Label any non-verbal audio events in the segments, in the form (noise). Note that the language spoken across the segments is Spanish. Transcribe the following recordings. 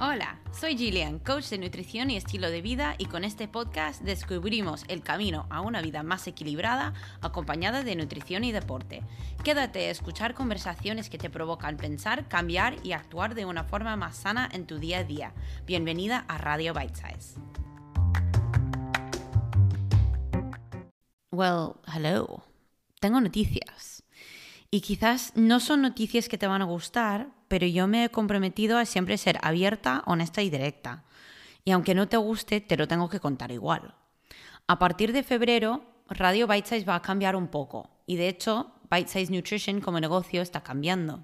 Hola, soy Gillian, coach de nutrición y estilo de vida y con este podcast descubrimos el camino a una vida más equilibrada acompañada de nutrición y deporte. Quédate a escuchar conversaciones que te provocan pensar, cambiar y actuar de una forma más sana en tu día a día. Bienvenida a Radio Bite Size. Well, hello. Tengo noticias. Y quizás no son noticias que te van a gustar, pero yo me he comprometido a siempre ser abierta, honesta y directa. Y aunque no te guste, te lo tengo que contar igual. A partir de febrero, Radio Bite Size va a cambiar un poco. Y de hecho, Bite Size Nutrition como negocio está cambiando.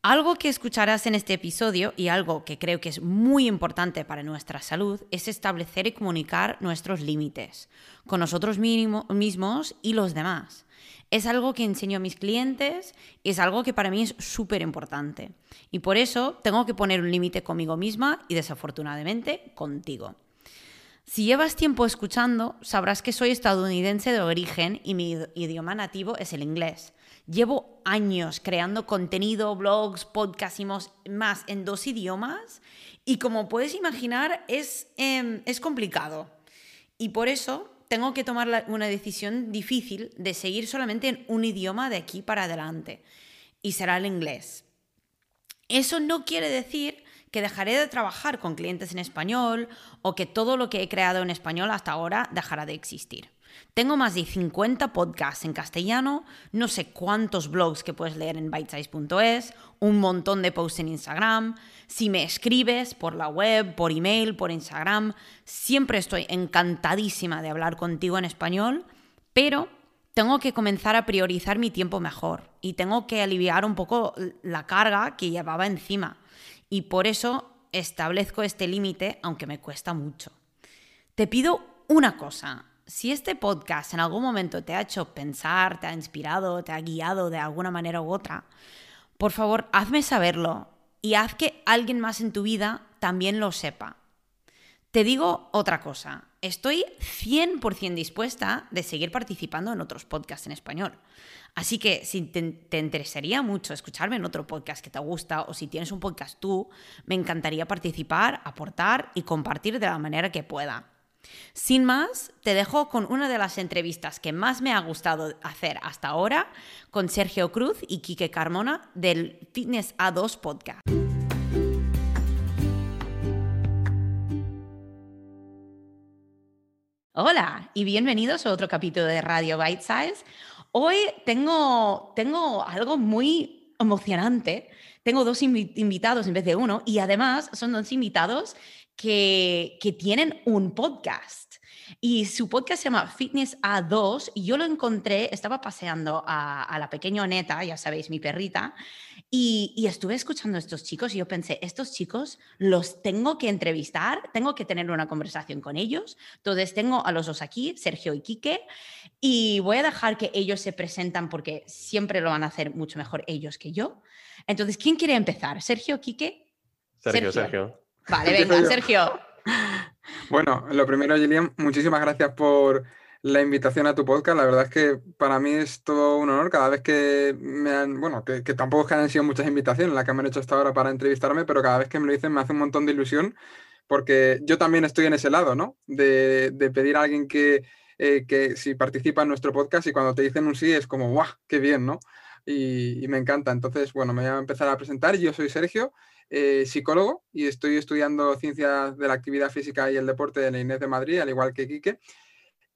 Algo que escucharás en este episodio y algo que creo que es muy importante para nuestra salud es establecer y comunicar nuestros límites con nosotros mismos y los demás. Es algo que enseño a mis clientes, es algo que para mí es súper importante. Y por eso tengo que poner un límite conmigo misma y desafortunadamente contigo. Si llevas tiempo escuchando, sabrás que soy estadounidense de origen y mi idioma nativo es el inglés. Llevo años creando contenido, blogs, podcasts y más en dos idiomas y como puedes imaginar es, em, es complicado. Y por eso tengo que tomar una decisión difícil de seguir solamente en un idioma de aquí para adelante, y será el inglés. Eso no quiere decir que dejaré de trabajar con clientes en español o que todo lo que he creado en español hasta ahora dejará de existir. Tengo más de 50 podcasts en castellano, no sé cuántos blogs que puedes leer en bitesize.es, un montón de posts en Instagram. Si me escribes por la web, por email, por Instagram, siempre estoy encantadísima de hablar contigo en español, pero tengo que comenzar a priorizar mi tiempo mejor y tengo que aliviar un poco la carga que llevaba encima. Y por eso establezco este límite, aunque me cuesta mucho. Te pido una cosa, si este podcast en algún momento te ha hecho pensar, te ha inspirado, te ha guiado de alguna manera u otra, por favor, hazme saberlo y haz que alguien más en tu vida también lo sepa. Te digo otra cosa, estoy 100% dispuesta de seguir participando en otros podcasts en español. Así que si te, te, interesaría mucho escucharme en otro podcast que te gusta o si tienes un podcast tú, me encantaría participar, aportar y compartir de la manera que pueda. Sin más, te dejo con una de las entrevistas que más me ha gustado hacer hasta ahora con Sergio Cruz y Quique Carmona del Fitness A2 Podcast. Hola y bienvenidos a otro capítulo de Radio Bite Size. Hoy tengo, tengo algo muy emocionante. Tengo dos invitados en vez de uno y además son dos invitados que, tienen un podcast. Y su podcast se llama Fitness A2 y yo lo encontré, estaba paseando a, la pequeña Neta, ya sabéis, mi perrita, y, y, estuve escuchando a estos chicos y yo pensé, estos chicos los tengo que entrevistar, tengo que tener una conversación con ellos. Entonces tengo a los dos aquí, Sergio y Quique, y voy a dejar que ellos se presentan porque siempre lo van a hacer mucho mejor ellos que yo. Entonces, ¿quién quiere empezar? ¿Sergio, Quique? Sergio. Sergio. Vale, venga, Sergio. Bueno, lo primero, Gillian, muchísimas gracias por la invitación a tu podcast. La verdad es que para mí es todo un honor cada vez que me han, bueno, que, tampoco es que hayan sido muchas invitaciones las que me han hecho hasta ahora para entrevistarme, pero cada vez que me lo dicen me hace un montón de ilusión porque yo también estoy en ese lado, ¿no? De, pedir a alguien que, eh, que si participa en nuestro podcast y cuando te dicen un sí es como, ¡guau! ¡Qué bien, ¿no? Y, y me encanta. Entonces, bueno, me voy a empezar a presentar. Yo soy Sergio eh, psicólogo y estoy estudiando ciencias de la actividad física y el deporte en la INES de Madrid, al igual que Quique.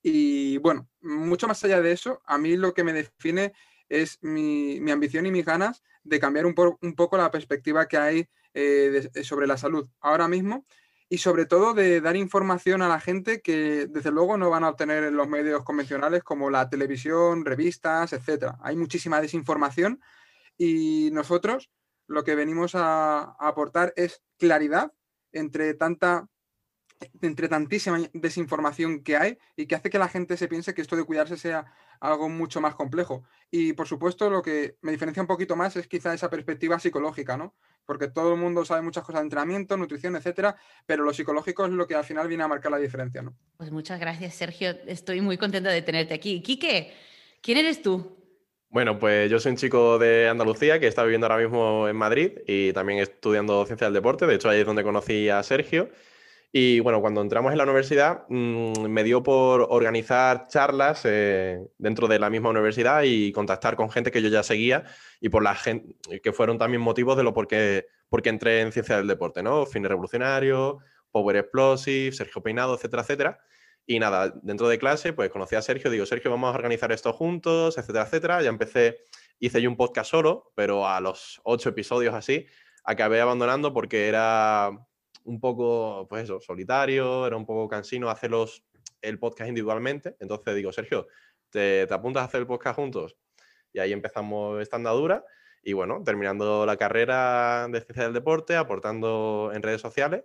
Y bueno, mucho más allá de eso, a mí lo que me define es mi, ambición y mis ganas de cambiar un, poco la perspectiva que hay eh, sobre la salud ahora mismo y sobre todo de dar información a la gente que desde luego no van a obtener en los medios convencionales como la televisión, revistas, etc. Hay muchísima desinformación y nosotros lo que venimos a, aportar es claridad entre tanta entre tantísima desinformación que hay y que hace que la gente se piense que esto de cuidarse sea algo mucho más complejo. Y por supuesto, lo que me diferencia un poquito más es quizá esa perspectiva psicológica, ¿no? Porque todo el mundo sabe muchas cosas de entrenamiento, nutrición, etcétera, pero lo psicológico es lo que al final viene a marcar la diferencia, ¿no? Pues muchas gracias, Sergio. Estoy muy contenta de tenerte aquí. Quique, ¿quién eres tú? Bueno, pues yo soy un chico de Andalucía que está viviendo ahora mismo en Madrid y también estudiando ciencia del deporte. De hecho, ahí es donde conocí a Sergio. Y bueno, cuando entramos en la universidad, mm, me dio por organizar charlas eh, dentro de la misma universidad y contactar con gente que yo ya seguía y por la que fueron también motivos de lo por qué, entré en ciencia del deporte, ¿no? Fines Revolucionario, Power Explosive, Sergio Peinado, etcétera, etcétera. Y nada, dentro de clase, pues conocí a Sergio, digo, Sergio, vamos a organizar esto juntos, etcétera, etcétera. Ya empecé, hice yo un podcast solo, pero a los ocho episodios así, acabé abandonando porque era un poco, pues eso, solitario, era un poco cansino hacerlos el podcast individualmente. Entonces digo, Sergio, ¿te, apuntas a hacer el podcast juntos? Y ahí empezamos esta andadura. Y bueno, terminando la carrera de ciencia del deporte, aportando en redes sociales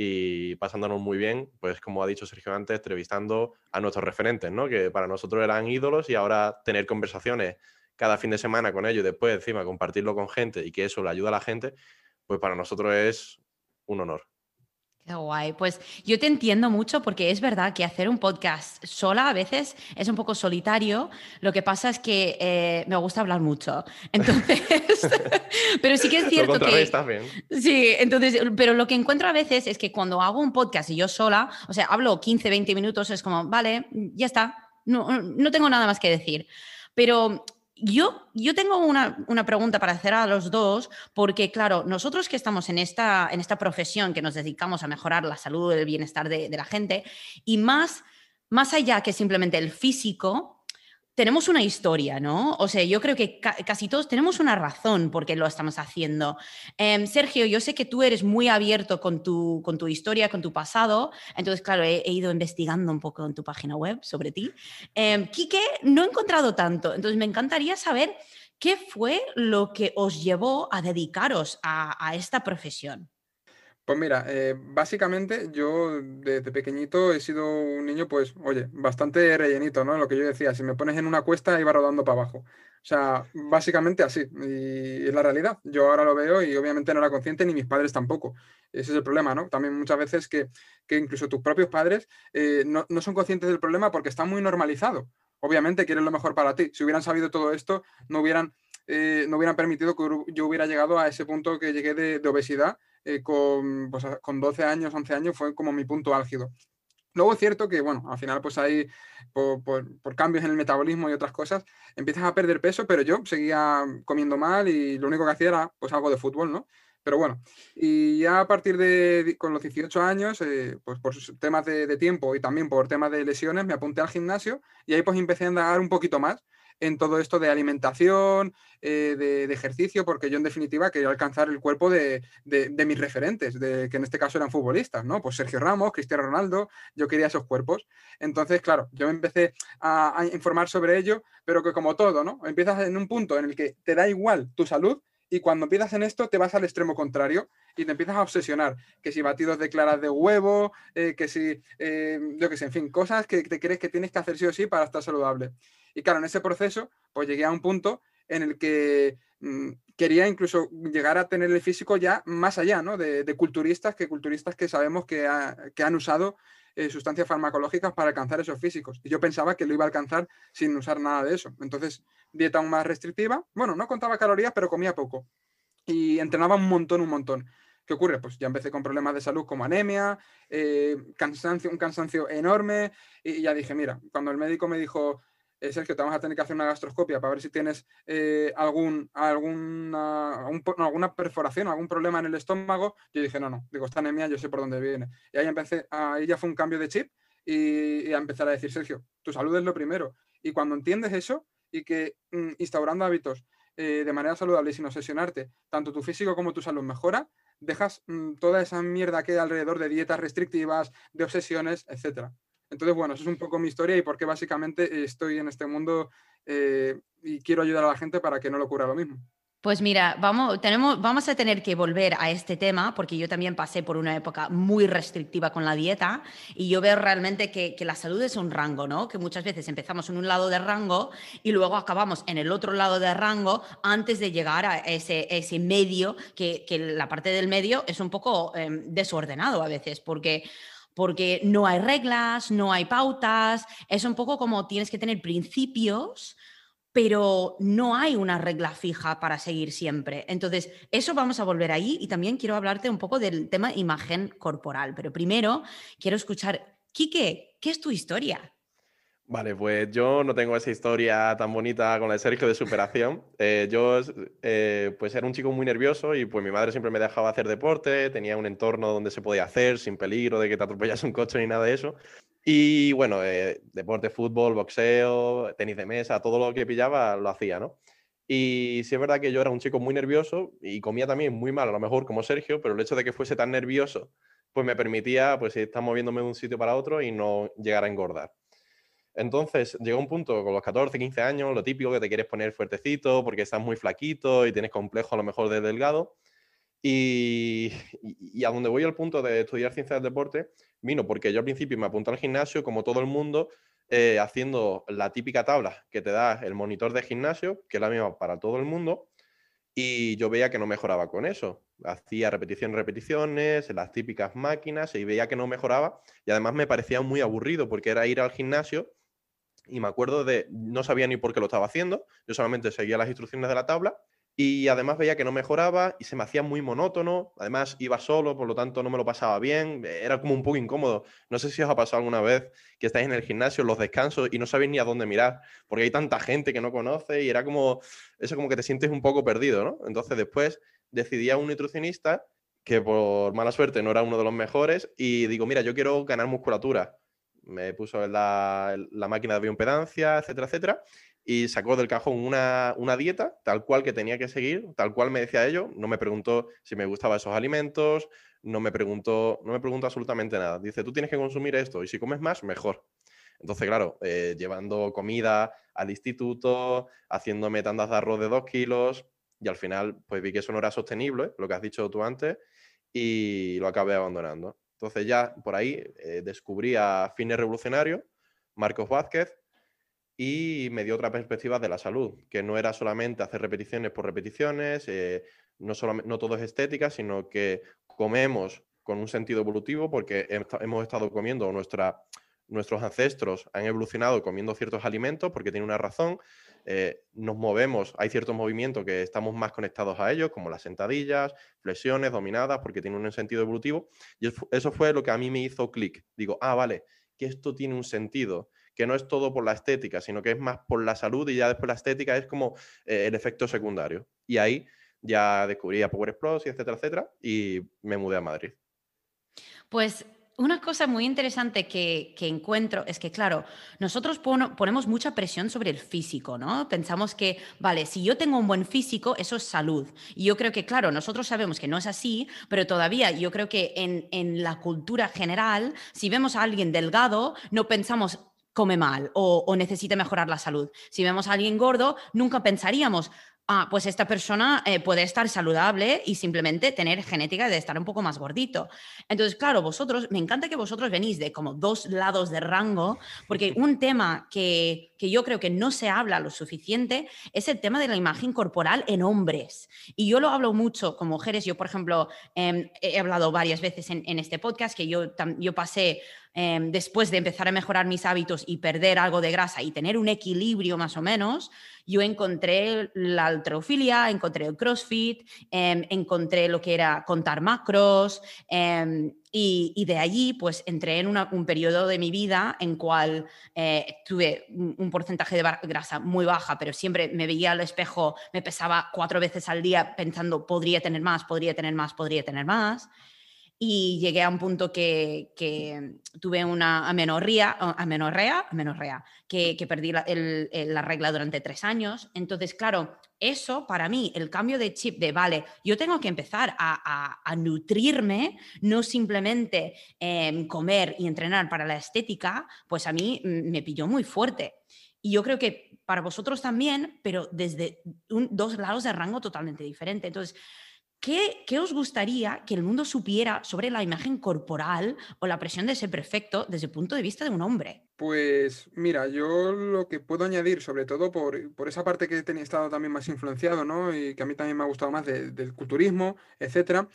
y pasándonos muy bien, pues como ha dicho Sergio antes, entrevistando a nuestros referentes, ¿no? Que para nosotros eran ídolos y ahora tener conversaciones cada fin de semana con ellos y después encima compartirlo con gente y que eso le ayuda a la gente, pues para nosotros es un honor. Qué guay. Pues yo te entiendo mucho porque es verdad que hacer un podcast sola a veces es un poco solitario. Lo que pasa es que eh, me gusta hablar mucho. (laughs) Entonces, (laughs) pero sí que es cierto que... Bien. Sí, entonces, pero lo que encuentro a veces es que cuando hago un podcast y yo sola, o sea, hablo 15, 20 minutos, es como, vale, ya está, no, no tengo nada más que decir. Pero yo, yo tengo una, pregunta para hacer a los dos, porque claro, nosotros que estamos en esta, en esta profesión, que nos dedicamos a mejorar la salud el bienestar de, de la gente, y más, más allá que simplemente el físico, tenemos una historia, ¿no? O sea, yo creo que casi todos tenemos una razón por qué lo estamos haciendo. Em, Sergio, yo sé que tú eres muy abierto con tu, con tu historia, con tu pasado, entonces, claro, he, ido investigando un poco en tu página web sobre ti. Eh, Quique, no he encontrado tanto, entonces me encantaría saber qué fue lo que os llevó a dedicaros a esta profesión. Pues mira, eh, básicamente yo desde pequeñito he sido un niño, pues, oye, bastante rellenito, ¿no? Lo que yo decía, si me pones en una cuesta iba rodando para abajo. O sea, básicamente así. Y es la realidad. Yo ahora lo veo y obviamente no era consciente ni mis padres tampoco. Ese es el problema, ¿no? También muchas veces que, incluso tus propios padres eh, no, son conscientes del problema porque está muy normalizado. Obviamente quieren lo mejor para ti. Si hubieran sabido todo esto, no hubieran, eh, no hubieran permitido que yo hubiera llegado a ese punto que llegué de obesidad eh, con, pues, con 12 años, 11 años, fue como mi punto álgido. Luego es cierto que, bueno, al final pues por, por, cambios en el metabolismo y otras cosas, empiezas a perder peso, pero yo seguía comiendo mal y lo único que hacía era pues algo de fútbol, ¿no? Pero bueno, y ya a partir de, con los 18 años, eh, pues por temas de, de, tiempo y también por temas de lesiones, me apunté al gimnasio y ahí pues empecé a andar un poquito más en todo esto de alimentación, eh, de, ejercicio, porque yo en definitiva quería alcanzar el cuerpo de, mis referentes, de, que en este caso eran futbolistas, ¿no? Pues Sergio Ramos, Cristiano Ronaldo, yo quería esos cuerpos. Entonces, claro, yo me empecé a, a informar sobre ello, pero que como todo, ¿no? Empiezas en un punto en el que te da igual tu salud y cuando empiezas en esto te vas al extremo contrario y te empiezas a obsesionar, que si batidos de claras de huevo, eh, que si, eh, yo qué sé, en fin, cosas que te crees que tienes que hacer sí o sí para estar saludable. Y claro, en ese proceso, pues llegué a un punto en el que mm, quería incluso llegar a tener el físico ya más allá, ¿no? De, culturistas, que culturistas que sabemos que, que han usado eh, sustancias farmacológicas para alcanzar esos físicos. Y yo pensaba que lo iba a alcanzar sin usar nada de eso. Entonces, dieta aún más restrictiva. Bueno, no contaba calorías, pero comía poco. Y entrenaba un montón, un montón. ¿Qué ocurre? Pues ya empecé con problemas de salud como anemia, eh, cansancio, un cansancio enorme. Y ya dije, mira, cuando el médico me dijo, es el que te vamos a tener que hacer una gastroscopia para ver si tienes eh, algún, alguna, alguna perforación, algún problema en el estómago. Yo dije, no, no, digo, esta anemia yo sé por dónde viene. Y ahí empecé, ahí ya fue un cambio de chip y, a empezar a decir, Sergio, tu salud es lo primero. Y cuando entiendes eso y que mm, instaurando hábitos eh, de manera saludable y sin obsesionarte, tanto tu físico como tu salud mejora, dejas mm, toda esa mierda que hay alrededor de dietas restrictivas, de obsesiones, etcétera. Entonces, bueno, eso es un poco mi historia y por qué básicamente estoy en este mundo eh, y quiero ayudar a la gente para que no le ocurra lo mismo. Pues mira, vamos, tenemos, vamos a tener que volver a este tema porque yo también pasé por una época muy restrictiva con la dieta y yo veo realmente que, la salud es un rango, ¿no? Que muchas veces empezamos en un lado de rango y luego acabamos en el otro lado de rango antes de llegar a ese, ese medio, que, la parte del medio es un poco em, desordenado a veces porque porque no hay reglas, no hay pautas, es un poco como tienes que tener principios, pero no hay una regla fija para seguir siempre. Entonces, eso vamos a volver ahí y también quiero hablarte un poco del tema imagen corporal, pero primero quiero escuchar, Quique, ¿qué es tu historia? Vale, pues yo no tengo esa historia tan bonita con la de Sergio de superación. (laughs) Eh, yo eh, pues era un chico muy nervioso y pues mi madre siempre me dejaba hacer deporte, tenía un entorno donde se podía hacer sin peligro de que te atropellase un coche ni nada de eso. Y bueno, eh, deporte, fútbol, boxeo, tenis de mesa, todo lo que pillaba lo hacía, ¿no? Y sí es verdad que yo era un chico muy nervioso y comía también muy mal, a lo mejor como Sergio, pero el hecho de que fuese tan nervioso, pues me permitía, pues estar moviéndome de un sitio para otro y no llegar a engordar. Entonces llegó un punto con los 14, 15 años, lo típico que te quieres poner fuertecito porque estás muy flaquito y tienes complejo a lo mejor de delgado. Y, y, a donde voy al punto de estudiar ciencias del deporte, vino porque yo al principio me apunté al gimnasio, como todo el mundo, eh, haciendo la típica tabla que te da el monitor de gimnasio, que es la misma para todo el mundo, y yo veía que no mejoraba con eso. Hacía repeticiones, repeticiones, las típicas máquinas, y veía que no mejoraba, y además me parecía muy aburrido porque era ir al gimnasio y me acuerdo de, no sabía ni por qué lo estaba haciendo, yo solamente seguía las instrucciones de la tabla y además veía que no mejoraba y se me hacía muy monótono. Además iba solo, por lo tanto no me lo pasaba bien. Era como un poco incómodo. No sé si os ha pasado alguna vez que estáis en el gimnasio, los descansos y no sabéis ni a dónde mirar, porque hay tanta gente que no conoce y era como eso como que te sientes un poco perdido, ¿no? Entonces después decidí a un nutricionista que por mala suerte no era uno de los mejores y digo, mira, yo quiero ganar musculatura. Me puso la, la máquina de bioimpedancia, etcétera, etcétera y sacó del cajón una, dieta tal cual que tenía que seguir, tal cual me decía ello. No me preguntó si me gustaban esos alimentos, no me preguntó, no me preguntó absolutamente nada. Dice, tú tienes que consumir esto y si comes más, mejor. Entonces, claro, eh, llevando comida al instituto, haciéndome tandas de arroz de dos kilos, y al final, pues vi que eso no era sostenible, lo que has dicho tú antes, y lo acabé abandonando. Entonces ya por ahí eh, descubrí a Fines Revolucionario, Marcos Vázquez, y me dio otra perspectiva de la salud, que no era solamente hacer repeticiones por repeticiones, eh, no, no todo es estética, sino que comemos con un sentido evolutivo porque hemos estado comiendo, nuestra, nuestros ancestros han evolucionado comiendo ciertos alimentos porque tiene una razón, eh, nos movemos, hay ciertos movimientos que estamos más conectados a ellos, como las sentadillas, flexiones, dominadas, porque tiene un sentido evolutivo, y eso fue lo que a mí me hizo clic. Digo, ah, vale, que esto tiene un sentido que no es todo por la estética, sino que es más por la salud y ya después la estética es como eh, el efecto secundario. Y ahí ya descubrí a Power Explosive, etcétera, etcétera, y me mudé a Madrid. Pues una cosa muy interesante que, encuentro es que, claro, nosotros ponemos mucha presión sobre el físico, ¿no? Pensamos que, vale, si yo tengo un buen físico, eso es salud. Y yo creo que, claro, nosotros sabemos que no es así, pero todavía yo creo que en, en la cultura general, si vemos a alguien delgado, no pensamos, come mal o, necesita mejorar la salud. Si vemos a alguien gordo, nunca pensaríamos, ah, pues esta persona eh, puede estar saludable y simplemente tener genética de estar un poco más gordito. Entonces, claro, vosotros, me encanta que vosotros venís de como dos lados de rango, porque un tema que, que yo creo que no se habla lo suficiente es el tema de la imagen corporal en hombres. Y yo lo hablo mucho con mujeres. Yo, por ejemplo, em, he hablado varias veces en, en, este podcast que yo, yo pasé Em, después de empezar a mejorar mis hábitos y perder algo de grasa y tener un equilibrio más o menos, yo encontré la altrofilia, encontré el CrossFit, em, encontré lo que era contar macros em, y, de allí pues entré en un periodo de mi vida en cual eh, tuve un, porcentaje de grasa muy baja, pero siempre me veía al espejo, me pesaba cuatro veces al día pensando podría tener más, podría tener más, podría tener más y llegué a un punto que, tuve una amenorrea, amenorrea, amenorrea que, que perdí la, la, regla durante tres años. Entonces, claro, eso para mí, el cambio de chip de, vale, yo tengo que empezar a, nutrirme, no simplemente em, comer y entrenar para la estética, pues a mí me pilló muy fuerte. Y yo creo que para vosotros también, pero desde dos lados de rango totalmente diferente. Entonces, ¿Qué, os gustaría que el mundo supiera sobre la imagen corporal o la presión de ser perfecto desde el punto de vista de un hombre? Pues mira, yo lo que puedo añadir, sobre todo por, esa parte que he estado también más influenciado, ¿no? Y que a mí también me ha gustado más del culturismo, etcétera.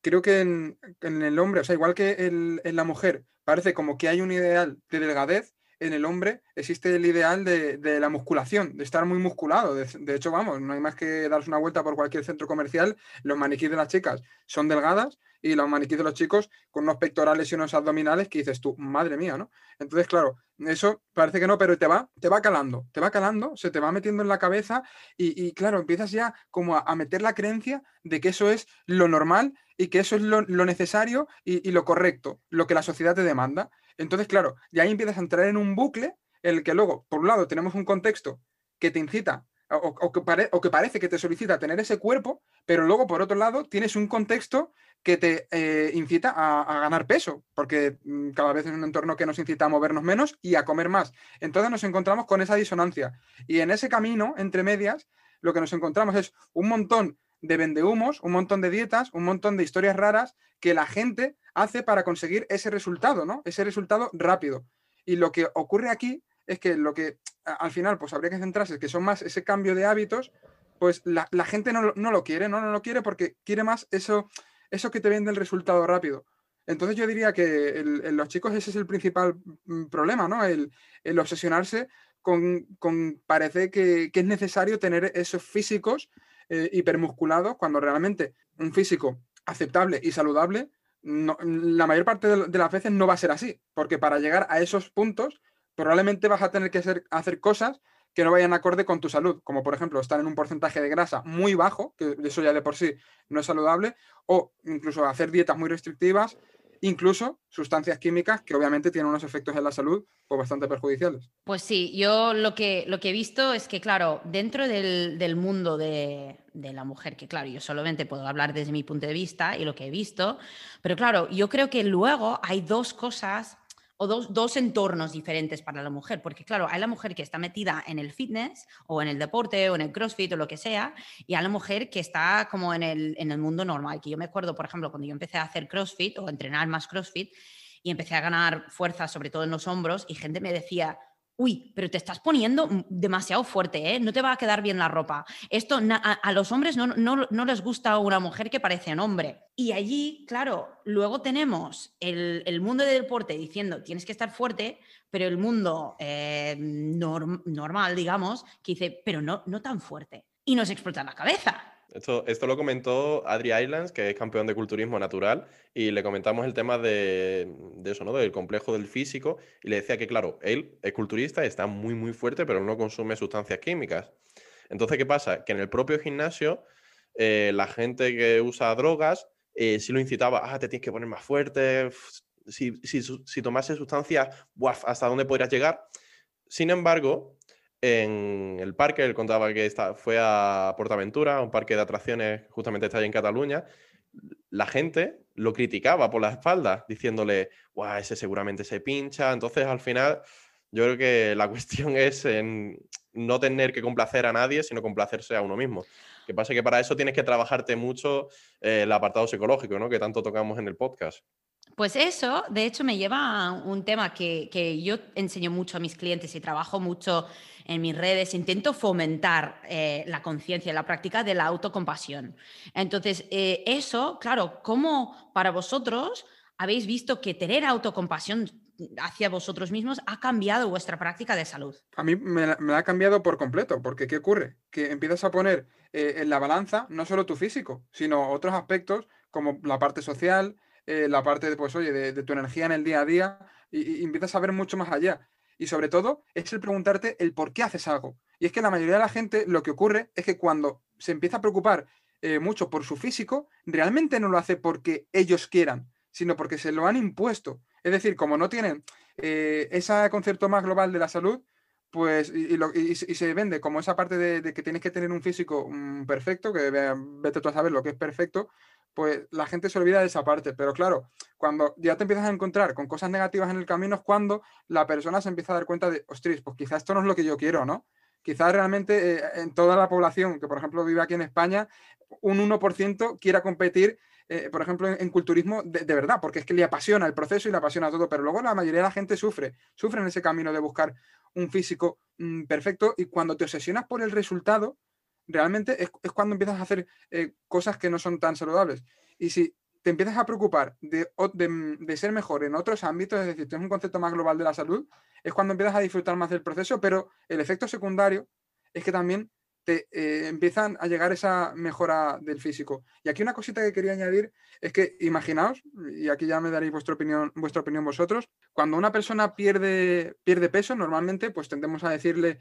Creo que en, el hombre, o sea, igual que en la mujer, parece como que hay un ideal de delgadez, en el hombre existe el ideal de, la musculación, de estar muy musculado. De, hecho, vamos, no hay más que darse una vuelta por cualquier centro comercial. Los maniquíes de las chicas son delgadas y los maniquíes de los chicos con unos pectorales y unos abdominales que dices tú, madre mía, ¿no? Entonces, claro, eso parece que no, pero te va, te va calando, te va calando, se te va metiendo en la cabeza y, claro, empiezas ya como a, meter la creencia de que eso es lo normal y que eso es lo, necesario y, y, lo correcto, lo que la sociedad te demanda. Entonces, claro, ya ahí empiezas a entrar en un bucle en el que luego, por un lado, tenemos un contexto que te incita o, que parece que te solicita tener ese cuerpo, pero luego, por otro lado, tienes un contexto que te eh, incita a, ganar peso, porque mm, cada vez es un entorno que nos incita a movernos menos y a comer más. Entonces nos encontramos con esa disonancia. Y en ese camino, entre medias, lo que nos encontramos es un montón de vendehumos, un montón de dietas, un montón de historias raras que la gente hace para conseguir ese resultado, ¿no? Ese resultado rápido. Y lo que ocurre aquí es que lo que al final pues habría que centrarse, que son más ese cambio de hábitos, pues la, gente no, lo quiere, ¿no? no lo quiere porque quiere más eso, eso que te vende el resultado rápido. Entonces yo diría que en los chicos ese es el principal mm, problema, ¿no? El, obsesionarse con, con parece que, es necesario tener esos físicos eh, hipermusculados cuando realmente un físico aceptable y saludable la mayor parte de, las veces no va a ser así, porque para llegar a esos puntos probablemente vas a tener que hacer, hacer cosas que no vayan acorde con tu salud, como por ejemplo estar en un porcentaje de grasa muy bajo, que eso ya de por sí no es saludable, o incluso hacer dietas muy restrictivas, incluso sustancias químicas que obviamente tienen unos efectos en la salud pues, bastante perjudiciales. Pues sí, yo lo que, lo que he visto es que, claro, dentro del, mundo de, de, la mujer, que claro, yo solamente puedo hablar desde mi punto de vista y lo que he visto, pero claro, yo creo que luego hay dos cosas o dos, entornos diferentes para la mujer, porque claro, hay la mujer que está metida en el fitness o en el deporte o en el crossfit o lo que sea, y hay la mujer que está como en el, en el mundo normal, que yo me acuerdo, por ejemplo, cuando yo empecé a hacer crossfit o entrenar más crossfit y empecé a ganar fuerza, sobre todo en los hombros, y gente me decía, uy, pero te estás poniendo demasiado fuerte, ¿eh? no te va a quedar bien la ropa. Esto a, los hombres no, no, les gusta una mujer que parece un hombre. Y allí, claro, luego tenemos el, mundo del deporte diciendo tienes que estar fuerte, pero el mundo eh, normal, digamos, que dice, pero no, no tan fuerte. Y nos explota la cabeza. Esto, esto, lo comentó Adri Islands, que es campeón de culturismo natural, y le comentamos el tema de, eso, ¿no? Del complejo del físico, y le decía que, claro, él es culturista, está muy, muy fuerte, pero no consume sustancias químicas. Entonces, ¿qué pasa? Que en el propio gimnasio, eh, la gente que usa drogas, eh, sí lo incitaba, ah, te tienes que poner más fuerte, si, si, si tomase sustancias, ¿hasta dónde podrías llegar? Sin embargo, en el parque, él contaba que fue a Portaventura, un parque de atracciones justamente está ahí en Cataluña, la gente lo criticaba por la espalda, diciéndole, guau, ese seguramente se pincha. Entonces, al final, yo creo que la (laughs) cuestión es no tener que complacer a nadie, sino complacerse a uno mismo. Que pasa que para eso tienes que trabajarte mucho eh, el apartado psicológico, ¿no? Que tanto tocamos en el podcast. Pues eso, de hecho, me lleva a un tema que, que, yo enseño mucho a mis clientes y trabajo mucho en mis redes, intento fomentar eh, la conciencia, la práctica de la autocompasión. Entonces, eh, eso, claro, ¿cómo para vosotros habéis visto que tener autocompasión hacia vosotros mismos ha cambiado vuestra práctica de salud? A mí me, ha cambiado por completo, porque ¿qué ocurre? Que empiezas a poner eh, en la balanza no solo tu físico, sino otros aspectos como la parte social, la parte de, pues, oye, de, tu energía en el día a día, y, y empiezas a ver mucho más allá y sobre todo es el preguntarte el por qué haces algo. Y es que la mayoría de la gente lo que ocurre es que cuando se empieza a preocupar eh, mucho por su físico, realmente no lo hace porque ellos quieran, sino porque se lo han impuesto. Es decir, como no tienen eh, ese concepto más global de la salud, pues y, se vende como esa parte de, que tienes que tener un físico mm, perfecto, que vete tú a saber lo que es perfecto, pues la gente se olvida de esa parte. Pero claro, cuando ya te empiezas a encontrar con cosas negativas en el camino es cuando la persona se empieza a dar cuenta de, ostras, pues quizás esto no es lo que yo quiero, ¿no? Quizás realmente eh, en toda la población que, por ejemplo, vive aquí en España, un 1% quiera competir, eh, por ejemplo, en, culturismo de, verdad, porque es que le apasiona el proceso y le apasiona todo, pero luego la mayoría de la gente sufre, sufre en ese camino de buscar un físico mm, perfecto y cuando te obsesionas por el resultado, realmente es, cuando empiezas a hacer eh, cosas que no son tan saludables. Y si te empiezas a preocupar de, de, ser mejor en otros ámbitos, es decir, tienes un concepto más global de la salud, es cuando empiezas a disfrutar más del proceso, pero el efecto secundario es que también eh, empiezan a llegar esa mejora del físico. Y aquí una cosita que quería añadir es que imaginaos, y aquí ya me daréis vuestra opinión, vuestra opinión vosotros, cuando una persona pierde, pierde peso, normalmente pues tendemos a decirle,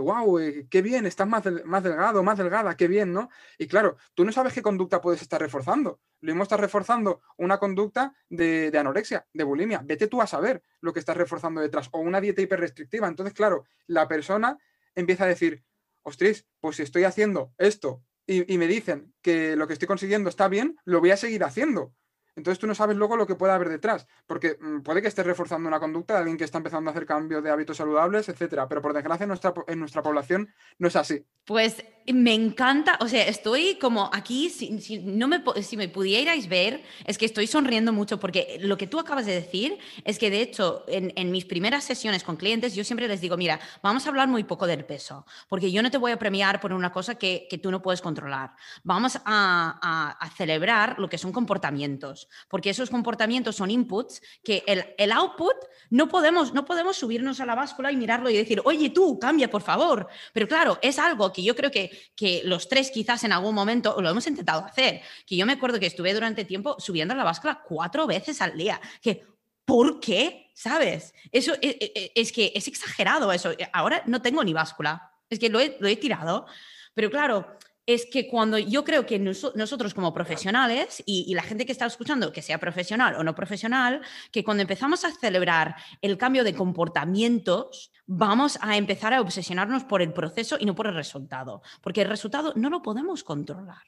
wow, eh, eh, qué bien, estás más, más delgado, más delgada, qué bien, ¿no? Y claro, tú no sabes qué conducta puedes estar reforzando. Lo mismo estás reforzando una conducta de, de anorexia, de bulimia. Vete tú a saber lo que estás reforzando detrás. O una dieta hiperrestrictiva. Entonces, claro, la persona empieza a decir, ostras, pues si estoy haciendo esto y, me dicen que lo que estoy consiguiendo está bien, lo voy a seguir haciendo. Entonces tú no sabes luego lo que puede haber detrás, porque mm, puede que estés reforzando una conducta de alguien que está empezando a hacer cambio de hábitos saludables, etcétera, pero por desgracia en nuestra, en nuestra población no es así. Pues me encanta, o sea, estoy como aquí, si, no me, si me pudierais ver, es que estoy sonriendo mucho porque lo que tú acabas de decir es que de hecho en, en mis primeras sesiones con clientes yo siempre les digo, mira, vamos a hablar muy poco del peso, porque yo no te voy a premiar por una cosa que, que tú no puedes controlar. Vamos a, a celebrar lo que son comportamientos porque esos comportamientos son inputs que el, el, output no podemos, no podemos subirnos a la báscula y mirarlo y decir, oye tú, cambia por favor. Pero claro, es algo que yo creo que, que los tres quizás en algún momento lo hemos intentado hacer, que yo me acuerdo que estuve durante tiempo subiendo la báscula cuatro veces al día, que ¿por qué? ¿Sabes? Eso es, e, e, es, que es exagerado eso. Ahora no tengo ni báscula, es que lo he, lo he tirado. Pero claro, es que cuando yo creo que nosotros como profesionales y, la gente que está escuchando, que sea profesional o no profesional, que cuando empezamos a celebrar el cambio de comportamientos, vamos a empezar a obsesionarnos por el proceso y no por el resultado, porque el resultado no lo podemos controlar.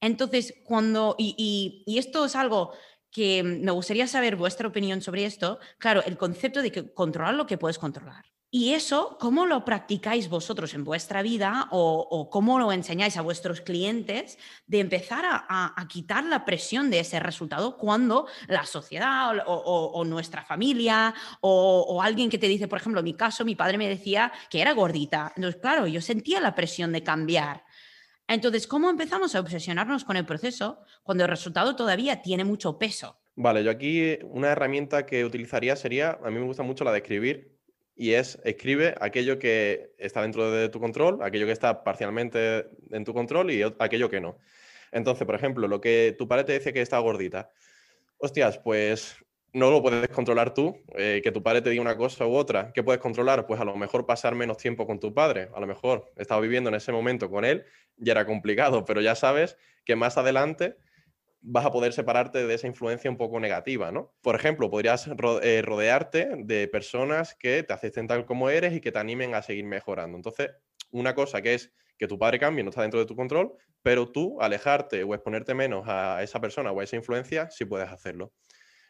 Entonces, cuando, y, y esto es algo que me gustaría saber vuestra opinión sobre esto, claro, el concepto de que controlar lo que puedes controlar. Y eso, ¿cómo lo practicáis vosotros en vuestra vida o, cómo lo enseñáis a vuestros clientes de empezar a, quitar la presión de ese resultado cuando la sociedad o, nuestra familia o, alguien que te dice, por ejemplo, en mi caso, mi padre me decía que era gordita. Entonces, claro, yo sentía la presión de cambiar. Entonces, ¿cómo empezamos a obsesionarnos con el proceso cuando el resultado todavía tiene mucho peso? Vale, yo aquí una herramienta que utilizaría sería, a mí me gusta mucho la de escribir, y es escribe aquello que está dentro de tu control, aquello que está parcialmente en tu control y aquello que no. Entonces, por ejemplo, lo que tu padre te dice que está gordita, hostias, pues no lo puedes controlar tú, eh, que tu padre te diga una cosa u otra. ¿Qué puedes controlar? Pues a lo mejor pasar menos tiempo con tu padre. A lo mejor estaba viviendo en ese momento con él y era complicado, pero ya sabes que más adelante vas a poder separarte de esa influencia un poco negativa, ¿no? Por ejemplo, podrías eh, rodearte de personas que te acepten tal como eres y que te animen a seguir mejorando. Entonces, una cosa que es que tu padre cambie no está dentro de tu control, pero tú alejarte o exponerte menos a esa persona o a esa influencia, sí puedes hacerlo.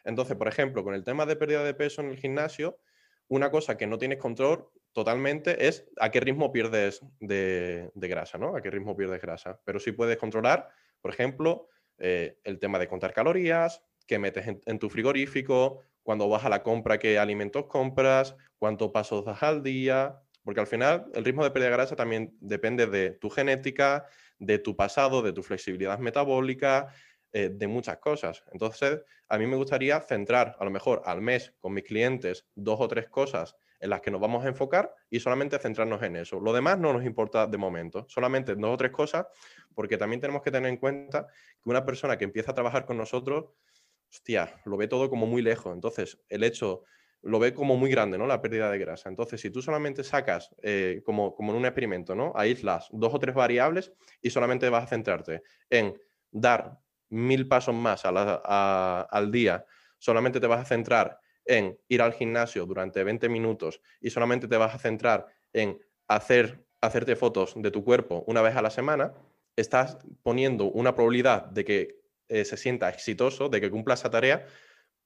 Entonces, por ejemplo, con el tema de pérdida de peso en el gimnasio, una cosa que no tienes control totalmente es a qué ritmo pierdes de, de grasa, ¿no? A qué ritmo pierdes grasa. Pero sí puedes controlar, por ejemplo, eh, el tema de contar calorías, qué metes en, tu frigorífico, cuando vas a la compra, qué alimentos compras, cuántos pasos das al día, porque al final el ritmo de pérdida de grasa también depende de tu genética, de tu pasado, de tu flexibilidad metabólica, eh, de muchas cosas. Entonces, a mí me gustaría centrar a lo mejor al mes con mis clientes dos o tres cosas en las que nos vamos a enfocar y solamente centrarnos en eso. Lo demás no nos importa de momento, solamente dos o tres cosas, porque también tenemos que tener en cuenta que una persona que empieza a trabajar con nosotros, hostia, lo ve todo como muy lejos. Entonces, el hecho lo ve como muy grande, ¿no? La pérdida de grasa. Entonces, si tú solamente sacas, eh, como, como en un experimento, ¿no? Aíslas dos o tres variables y solamente vas a centrarte en dar mil pasos más al día, solamente te vas a centrar en ir al gimnasio durante 20 minutos y solamente te vas a centrar en hacer, hacerte fotos de tu cuerpo una vez a la semana, estás poniendo una probabilidad de que eh, se sienta exitoso, de que cumpla esa tarea,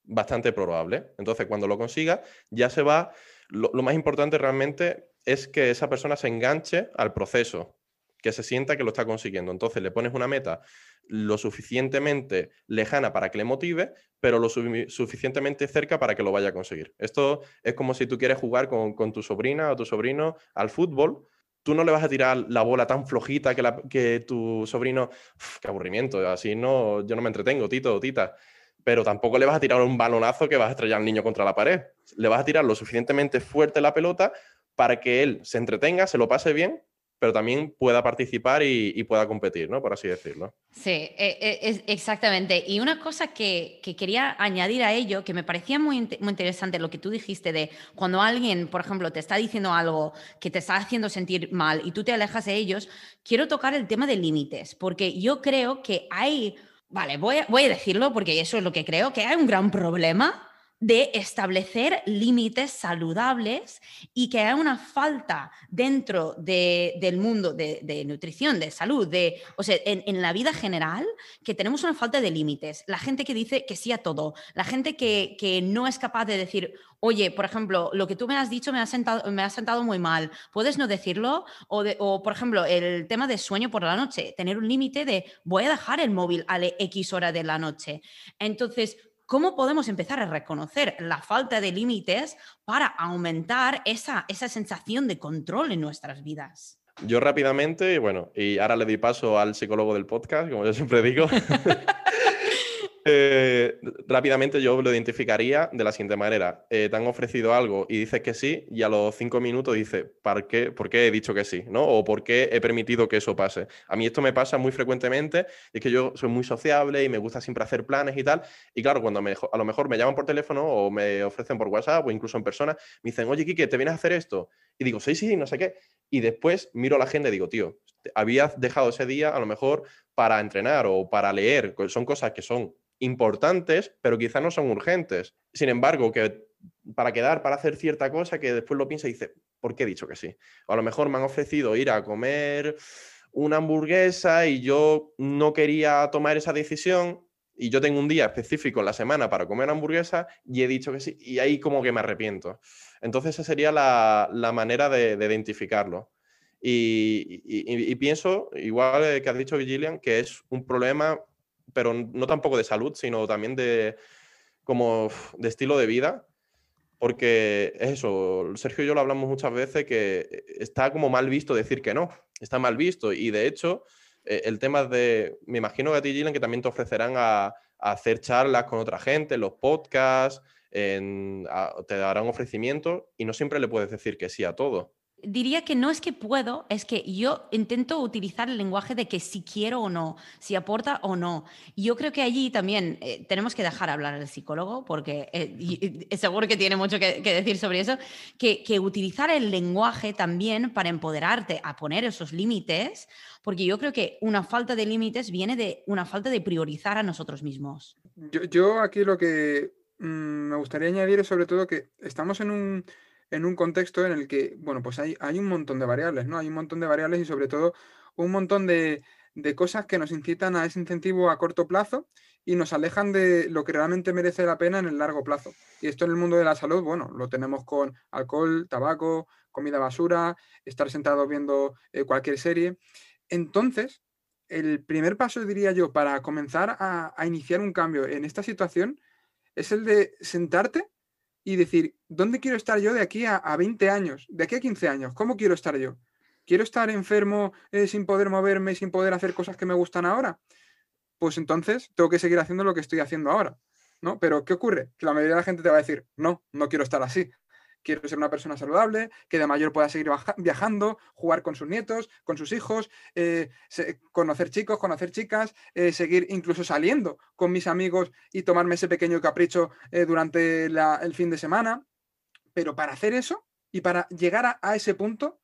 bastante probable. Entonces, cuando lo consiga, ya se va. Lo, lo más importante realmente es que esa persona se enganche al proceso, que se sienta que lo está consiguiendo. Entonces, le pones una meta lo suficientemente lejana para que le motive, pero lo suficientemente cerca para que lo vaya a conseguir. Esto es como si tú quieres jugar con, tu sobrina o tu sobrino al fútbol, tú no le vas a tirar la bola tan flojita que, que tu sobrino, qué aburrimiento, así no, yo no me entretengo, Tito o Tita. Pero tampoco le vas a tirar un balonazo que vas a estrellar al niño contra la pared. Le vas a tirar lo suficientemente fuerte la pelota para que él se entretenga, se lo pase bien pero también pueda participar y, pueda competir, ¿no? Por así decirlo. Sí, e, e, exactamente. Y una cosa que, quería añadir a ello, que me parecía muy, muy, interesante lo que tú dijiste de cuando alguien, por ejemplo, te está diciendo algo que te está haciendo sentir mal y tú te alejas de ellos, quiero tocar el tema de límites, porque yo creo que hay, vale, voy voy a decirlo porque eso es lo que creo, que hay un gran problema de establecer límites saludables y que haya una falta dentro del mundo de, nutrición, de salud, de, o sea, en, la vida general, que tenemos una falta de límites. La gente que dice que sí a todo, la gente que, no es capaz de decir, oye, por ejemplo, lo que tú me has dicho me ha sentado, me ha sentado muy mal, ¿puedes no decirlo? O, o, por ejemplo, el tema de sueño por la noche, tener un límite de voy a dejar el móvil a X hora de la noche. Entonces, ¿Cómo podemos empezar a reconocer la falta de límites para aumentar esa, esa sensación de control en nuestras vidas? Yo rápidamente, bueno, y ahora le doy paso al psicólogo del podcast, como yo siempre digo. (laughs) Eh, rápidamente yo lo identificaría de la siguiente manera. Eh, te han ofrecido algo y dices que sí, y a los cinco minutos dices, ¿por qué, ¿por qué he dicho que sí? ¿no? O ¿por qué he permitido que eso pase? A mí esto me pasa muy frecuentemente, es que yo soy muy sociable y me gusta siempre hacer planes y tal. Y claro, cuando a lo mejor me llaman por teléfono o me ofrecen por WhatsApp o incluso en persona, me dicen, oye, Kike, ¿te vienes a hacer esto? Y digo, sí, sí, no sé qué. Y después miro la agenda y digo, tío, habías dejado ese día a lo mejor para entrenar o para leer. Son cosas que son importantes, pero quizás no son urgentes. Sin embargo, que para quedar, para hacer cierta cosa, que después lo piensa y dice, ¿por qué he dicho que sí? O a lo mejor me han ofrecido ir a comer una hamburguesa y yo no quería tomar esa decisión y yo tengo un día específico en la semana para comer hamburguesa y he dicho que sí, y ahí como que me arrepiento. Entonces esa sería la, manera de, identificarlo. Y, pienso, igual que has dicho Gillian, que es un problema pero no tampoco de salud, sino también de como de estilo de vida, porque es eso, Sergio y yo lo hablamos muchas veces que está como mal visto decir que no, está mal visto y de hecho eh, el tema de, me imagino que a ti Gillian que también te ofrecerán a, hacer charlas con otra gente, los podcasts, te darán ofrecimientos y no siempre le puedes decir que sí a todo. Diría que no es que puedo, es que yo intento utilizar el lenguaje de que si quiero o no, si aporta o no. Yo creo que allí también eh, tenemos que dejar hablar al psicólogo, porque eh, seguro que tiene mucho que, decir sobre eso, que, utilizar el lenguaje también para empoderarte a poner esos límites, porque yo creo que una falta de límites viene de una falta de priorizar a nosotros mismos. Yo, aquí lo que mm, me gustaría añadir es sobre todo que estamos en un en un contexto en el que, bueno, pues hay, hay un montón de variables, ¿no? Hay un montón de variables y sobre todo un montón de, cosas que nos incitan a ese incentivo a corto plazo y nos alejan de lo que realmente merece la pena en el largo plazo. Y esto en el mundo de la salud, bueno, lo tenemos con alcohol, tabaco, comida basura, estar sentado viendo eh, cualquier serie. Entonces, el primer paso, diría yo, para comenzar a, a, iniciar un cambio en esta situación es el de sentarte y decir, ¿dónde quiero estar yo de aquí a, 20 años? ¿De aquí a 15 años? ¿Cómo quiero estar yo? ¿Quiero estar enfermo eh, sin poder moverme, sin poder hacer cosas que me gustan ahora? Pues entonces tengo que seguir haciendo lo que estoy haciendo ahora. ¿no? Pero ¿qué ocurre? Que la mayoría de la gente te va a decir, no, no quiero estar así quiero ser una persona saludable, que de mayor pueda seguir viajando, jugar con sus nietos, con sus hijos, eh, conocer chicos, conocer chicas, eh, seguir incluso saliendo con mis amigos y tomarme ese pequeño capricho eh, durante el fin de semana. Pero para hacer eso y para llegar a, ese punto,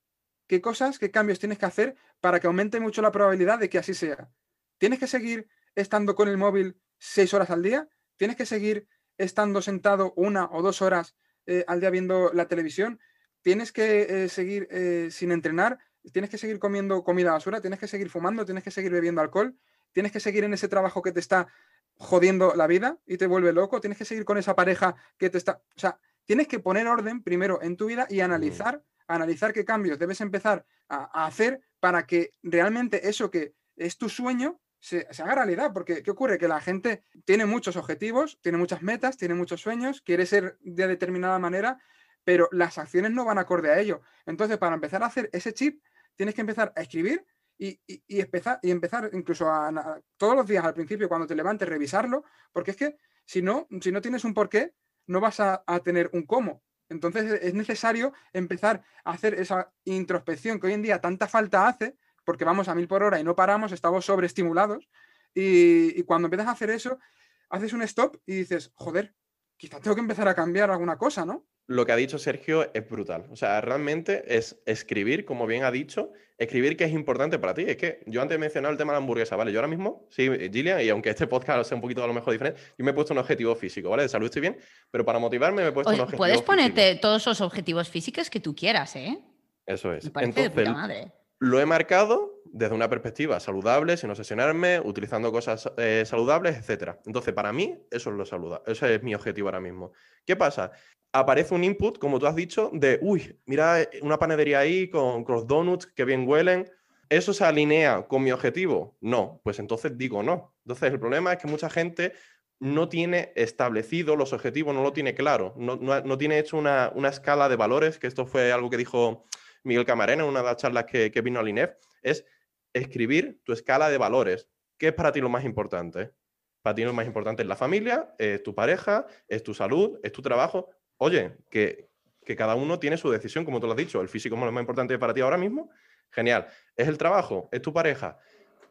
¿qué cosas, qué cambios tienes que hacer para que aumente mucho la probabilidad de que así sea? ¿Tienes que seguir estando con el móvil seis horas al día? ¿Tienes que seguir estando sentado una o dos horas eh, al día viendo la televisión, tienes que eh, seguir eh, sin entrenar, tienes que seguir comiendo comida basura, tienes que seguir fumando, tienes que seguir bebiendo alcohol, tienes que seguir en ese trabajo que te está jodiendo la vida y te vuelve loco, tienes que seguir con esa pareja que te está... O sea, tienes que poner orden primero en tu vida y analizar, analizar qué cambios debes empezar a hacer para que realmente eso que es tu sueño se, haga realidad. Porque, ¿qué ocurre? Que la gente tiene muchos objetivos, tiene muchas metas, tiene muchos sueños, quiere ser de determinada manera, pero las acciones no van acorde a ello. Entonces, para empezar a hacer ese chip, tienes que empezar a escribir y, empezar, y empezar incluso a, todos los días al principio, cuando te levantes, revisarlo, porque es que si no, si no tienes un porqué, no vas a, tener un cómo. Entonces es necesario empezar a hacer esa introspección que hoy en día tanta falta hace, porque vamos a mil por hora y no paramos, estamos sobreestimulados. Y, y cuando empiezas a hacer eso, haces un stop y dices, joder, quizás tengo que empezar a cambiar alguna cosa, ¿no? lo que ha dicho Sergio es brutal. O sea, realmente es escribir, como bien ha dicho, escribir que es importante para ti. Es que yo antes he mencionado el tema de la hamburguesa, ¿vale? Yo ahora mismo, sí, Gillian, y aunque este podcast sea un poquito a lo mejor diferente, yo me he puesto un objetivo físico, ¿vale? De salud estoy bien, pero para motivarme me he puesto un objetivo Puedes ponerte todos los objetivos físicos que tú quieras, ¿eh? Eso es. Entonces, Lo he marcado desde una perspectiva saludable, sin obsesionarme, utilizando cosas eh, saludables, etc. Entonces, para mí, eso es lo saludable. Ese es mi objetivo ahora mismo. ¿Qué pasa? aparece un input, como tú has dicho, de, uy, mira eh, una panadería ahí con, los donuts que bien huelen. ¿Eso se alinea con mi objetivo? No, pues entonces digo no. Entonces el problema es que mucha gente no tiene establecido los objetivos, no lo tiene claro, no, tiene hecho una, escala de valores, que esto fue algo que dijo Miguel Camarena en una de las charlas que, vino al INEF, es escribir tu escala de valores. ¿Qué es para ti lo más importante? Para ti lo más importante es la familia, es tu pareja, es tu salud, es tu trabajo oye, que, cada uno tiene su decisión, como tú lo has dicho, el físico es lo más importante para ti ahora mismo, genial. Es el trabajo, es tu pareja.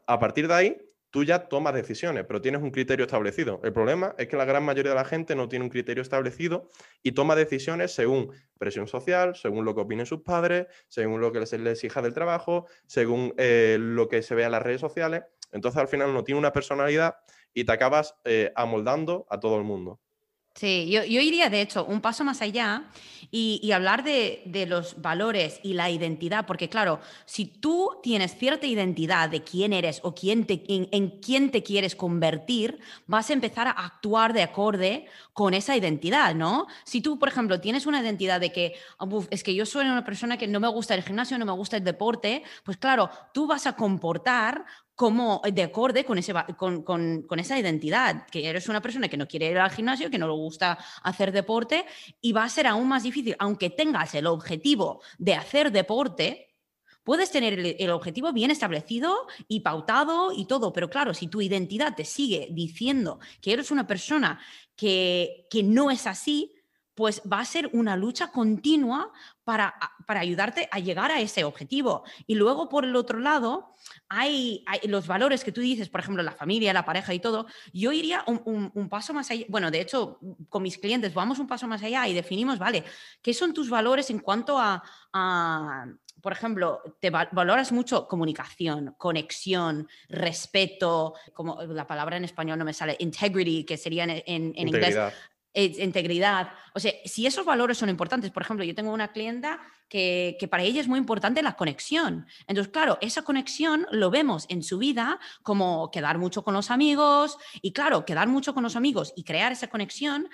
A partir de ahí, tú ya tomas decisiones, pero tienes un criterio establecido. El problema es que la gran mayoría de la gente no tiene un criterio establecido y toma decisiones según presión social, según lo que opinen sus padres, según lo que les exija del trabajo, según eh, lo que se ve en las redes sociales. Entonces al final no tiene una personalidad y te acabas eh, amoldando a todo el mundo. Sí, yo, iría de hecho un paso más allá y, hablar de, los valores y la identidad, porque claro, si tú tienes cierta identidad de quién eres o quién te, en, quién te quieres convertir, vas a empezar a actuar de acorde con esa identidad, ¿no? Si tú, por ejemplo, tienes una identidad de que es que yo soy una persona que no me gusta el gimnasio, no me gusta el deporte, pues claro, tú vas a comportar como de acorde con, ese, con, esa identidad, que eres una persona que no quiere ir al gimnasio, que no le gusta hacer deporte, y va a ser aún más difícil, aunque tengas el objetivo de hacer deporte, puedes tener el, objetivo bien establecido y pautado y todo, pero claro, si tu identidad te sigue diciendo que eres una persona que, que no es así, pues va a ser una lucha continua para, para, ayudarte a llegar a ese objetivo. Y luego, por el otro lado, hay, los valores que tú dices, por ejemplo, la familia, la pareja y todo. Yo iría un, paso más allá. Bueno, de hecho, con mis clientes vamos un paso más allá y definimos, vale, ¿qué son tus valores en cuanto a, por ejemplo, te valoras mucho comunicación, conexión, respeto, como la palabra en español no me sale, integrity, que sería en, en inglés, integridad. O sea, si esos valores son importantes, por ejemplo, yo tengo una clienta que, que, para ella es muy importante la conexión. Entonces, claro, esa conexión lo vemos en su vida como quedar mucho con los amigos y claro, quedar mucho con los amigos y crear esa conexión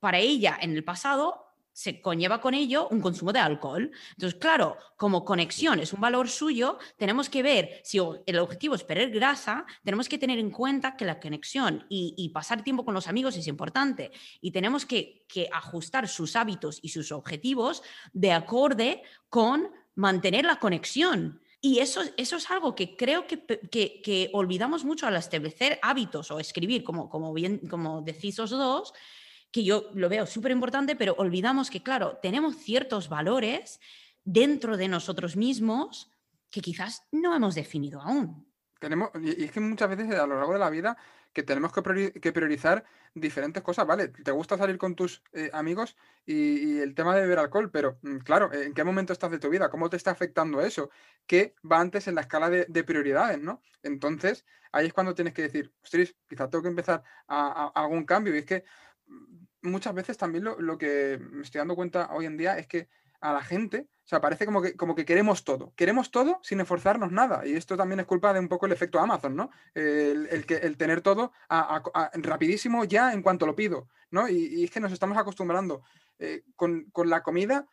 para ella en el pasado se conlleva con ello un consumo de alcohol. Entonces, claro, como conexión es un valor suyo, tenemos que ver si el objetivo es perder grasa, tenemos que tener en cuenta que la conexión y, pasar tiempo con los amigos es importante y tenemos que, ajustar sus hábitos y sus objetivos de acorde con mantener la conexión. Y eso, eso es algo que creo que, olvidamos mucho al establecer hábitos o escribir, como, como bien como decís los dos, que yo lo veo súper importante, pero olvidamos que, claro, tenemos ciertos valores dentro de nosotros mismos que quizás no hemos definido aún. Tenemos, y es que muchas veces a lo largo de la vida que tenemos que priorizar diferentes cosas, ¿vale? Te gusta salir con tus eh, amigos y, el tema de beber alcohol, pero mm, claro, ¿en qué momento estás de tu vida? ¿Cómo te está afectando eso? ¿Qué va antes en la escala de, prioridades, ¿no? Entonces, ahí es cuando tienes que decir, ostras, quizás tengo que empezar a, a algún cambio. Y es que muchas veces también lo, que me estoy dando cuenta hoy en día es que a la gente, o sea, parece como que, como que queremos todo. Queremos todo sin esforzarnos nada. Y esto también es culpa de un poco el efecto Amazon, ¿no? El, que, el tener todo rapidísimo ya en cuanto lo pido, ¿no? Y, es que nos estamos acostumbrando eh, con, la comida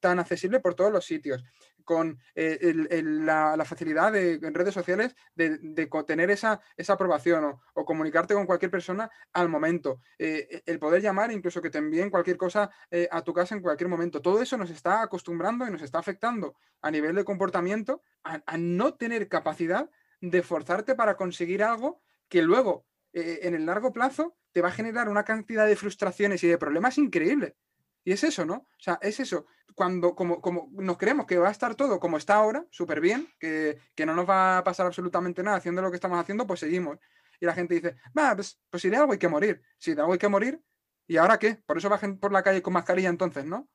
tan accesible por todos los sitios, con eh, la, facilidad de, en redes sociales de, tener esa, esa aprobación o, comunicarte con cualquier persona al momento, eh, el poder llamar, incluso que te envíen cualquier cosa a tu casa en cualquier momento. Todo eso nos está acostumbrando y nos está afectando a nivel de comportamiento a no tener capacidad de forzarte para conseguir algo que luego en el largo plazo te va a generar una cantidad de frustraciones y de problemas increíbles. Y es eso, ¿no? O sea, es eso. Cuando como, como nos creemos que va a estar todo como está ahora, súper bien, que, no nos va a pasar absolutamente nada haciendo lo que estamos haciendo, pues seguimos. Y la gente dice, va, pues, pues si de algo hay que morir. Si de algo hay que morir, ¿y ahora qué? Por eso bajen por la calle con mascarilla entonces, ¿no?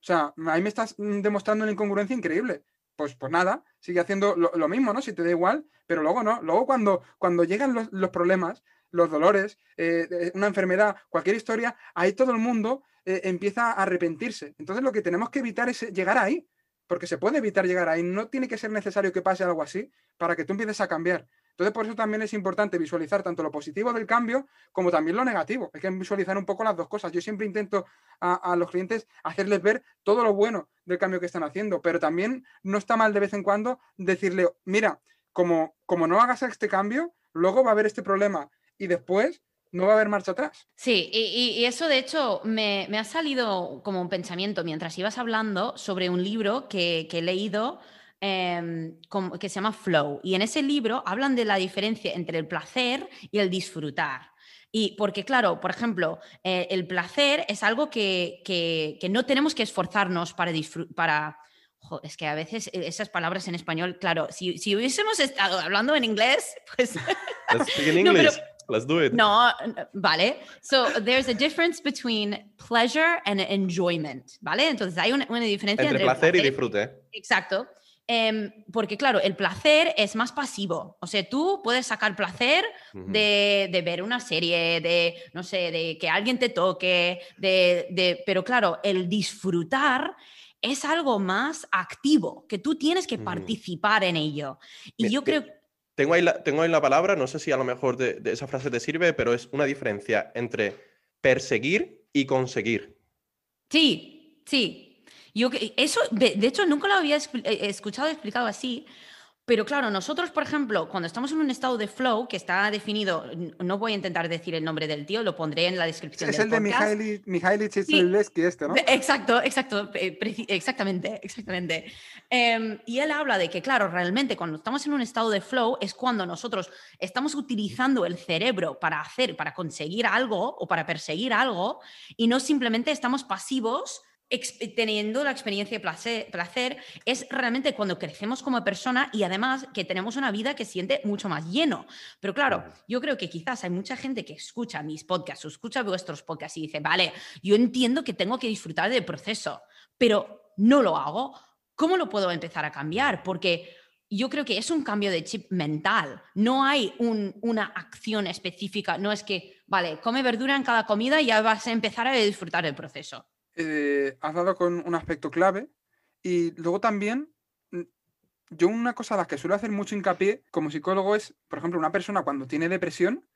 O sea, ahí me estás mm, demostrando una incongruencia increíble. Pues, pues nada, sigue haciendo lo, mismo, ¿no? Si te da igual, pero luego no. Luego cuando, cuando llegan los, los problemas, los dolores, eh, una enfermedad, cualquier historia, ahí todo el mundo eh, empieza a arrepentirse. Entonces lo que tenemos que evitar es llegar ahí, porque se puede evitar llegar ahí. No tiene que ser necesario que pase algo así para que tú empieces a cambiar. Entonces por eso también es importante visualizar tanto lo positivo del cambio como también lo negativo. Hay que visualizar un poco las dos cosas. Yo siempre intento a, a los clientes hacerles ver todo lo bueno del cambio que están haciendo, pero también no está mal de vez en cuando decirle, mira, como, como no hagas este cambio, luego va a haber este problema y después no va a haber marcha atrás. Sí, y, eso de hecho me, ha salido como un pensamiento mientras ibas hablando sobre un libro que, he leído em, que se llama Flow. Y en ese libro hablan de la diferencia entre el placer y el disfrutar. Y porque, claro, por ejemplo, eh, el placer es algo que, no tenemos que esforzarnos para disfrutar. es que a veces eh, esas palabras en español, claro, si, si hubiésemos estado hablando en inglés, pues... (laughs) (laughs) Let's do it. No, vale. So there's a difference between pleasure and enjoyment, ¿vale? Entonces hay una, diferencia entre, placer, y disfrute. Exacto. Em, porque claro, el placer es más pasivo. O sea, tú puedes sacar placer de, de, ver una serie, de, no sé, de que alguien te toque, de, de, pero claro, el disfrutar es algo más activo, que tú tienes que participar en ello. Y yo creo tengo ahí, la, tengo la palabra, no sé si a lo mejor de, esa frase te sirve, pero es una diferencia entre perseguir y conseguir. Sí, sí. Yo, eso, de, de hecho, nunca lo había eh, escuchado explicado así, pero claro, nosotros, por ejemplo, cuando estamos en un estado de flow que está definido, no voy a intentar decir el nombre del tío, lo pondré en la descripción. Es el de Mihaly, Mihaly este, ¿no? Exacto, exacto, exactamente, exactamente. Em, y él habla de que, claro, realmente cuando estamos en un estado de flow es cuando nosotros estamos utilizando el cerebro para hacer, para conseguir algo o para perseguir algo y no simplemente estamos pasivos teniendo la experiencia de placer, es realmente cuando crecemos como persona y además que tenemos una vida que siente mucho más lleno. Pero claro, yo creo que quizás hay mucha gente que escucha mis podcasts o escucha vuestros podcasts y dice, vale, yo entiendo que tengo que disfrutar del proceso, pero no lo hago. ¿Cómo lo puedo empezar a cambiar? Porque yo creo que es un cambio de chip mental. No hay una acción específica. No es que, vale, come verdura en cada comida y ya vas a empezar a disfrutar del proceso. Eh, has dado con un aspecto clave y luego también mm, yo una cosa a la que suelo hacer mucho hincapié como psicólogo es, por ejemplo, una persona cuando tiene depresión,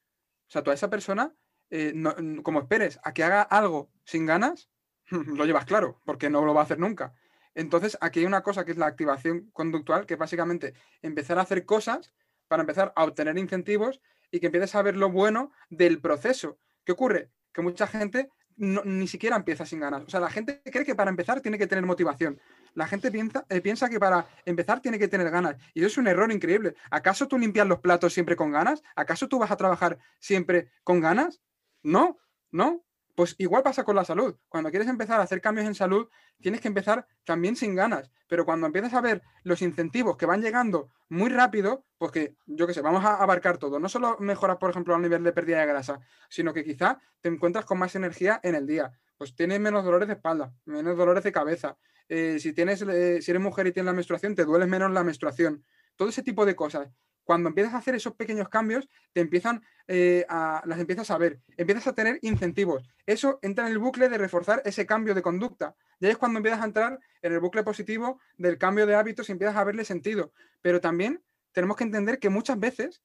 o sea, toda esa persona, eh, como esperes a que haga algo sin ganas, (laughs) lo llevas claro, porque no lo va a hacer nunca. Entonces, aquí hay una cosa que es la activación conductual, que es básicamente empezar a hacer cosas para empezar a obtener incentivos y que empieces a ver lo bueno del proceso. ¿Qué ocurre? Que mucha gente ni siquiera empieza sin ganas. O sea, la gente cree que para empezar tiene que tener motivación. La gente piensa, eh, piensa que para empezar tiene que tener ganas. Y eso es un error increíble. ¿Acaso tú limpias los platos siempre con ganas? ¿Acaso tú vas a trabajar siempre con ganas? No, no. Pues igual pasa con la salud. Cuando quieres empezar a hacer cambios en salud, tienes que empezar también sin ganas. Pero cuando empiezas a ver los incentivos que van llegando muy rápido, pues que, yo qué sé, vamos a abarcar todo. No solo mejoras, por ejemplo, el nivel de pérdida de grasa, sino que quizá te encuentras con más energía en el día. Pues tienes menos dolores de espalda, menos dolores de cabeza. Eh, si, tienes, eh, si eres mujer y tienes la menstruación, te duele menos la menstruación. Todo ese tipo de cosas cuando empiezas a hacer esos pequeños cambios, te empiezan eh, a, las empiezas a ver, empiezas a tener incentivos. Eso entra en el bucle de reforzar ese cambio de conducta. Ya es cuando empiezas a entrar en el bucle positivo del cambio de hábitos y empiezas a verle sentido. Pero también tenemos que entender que muchas veces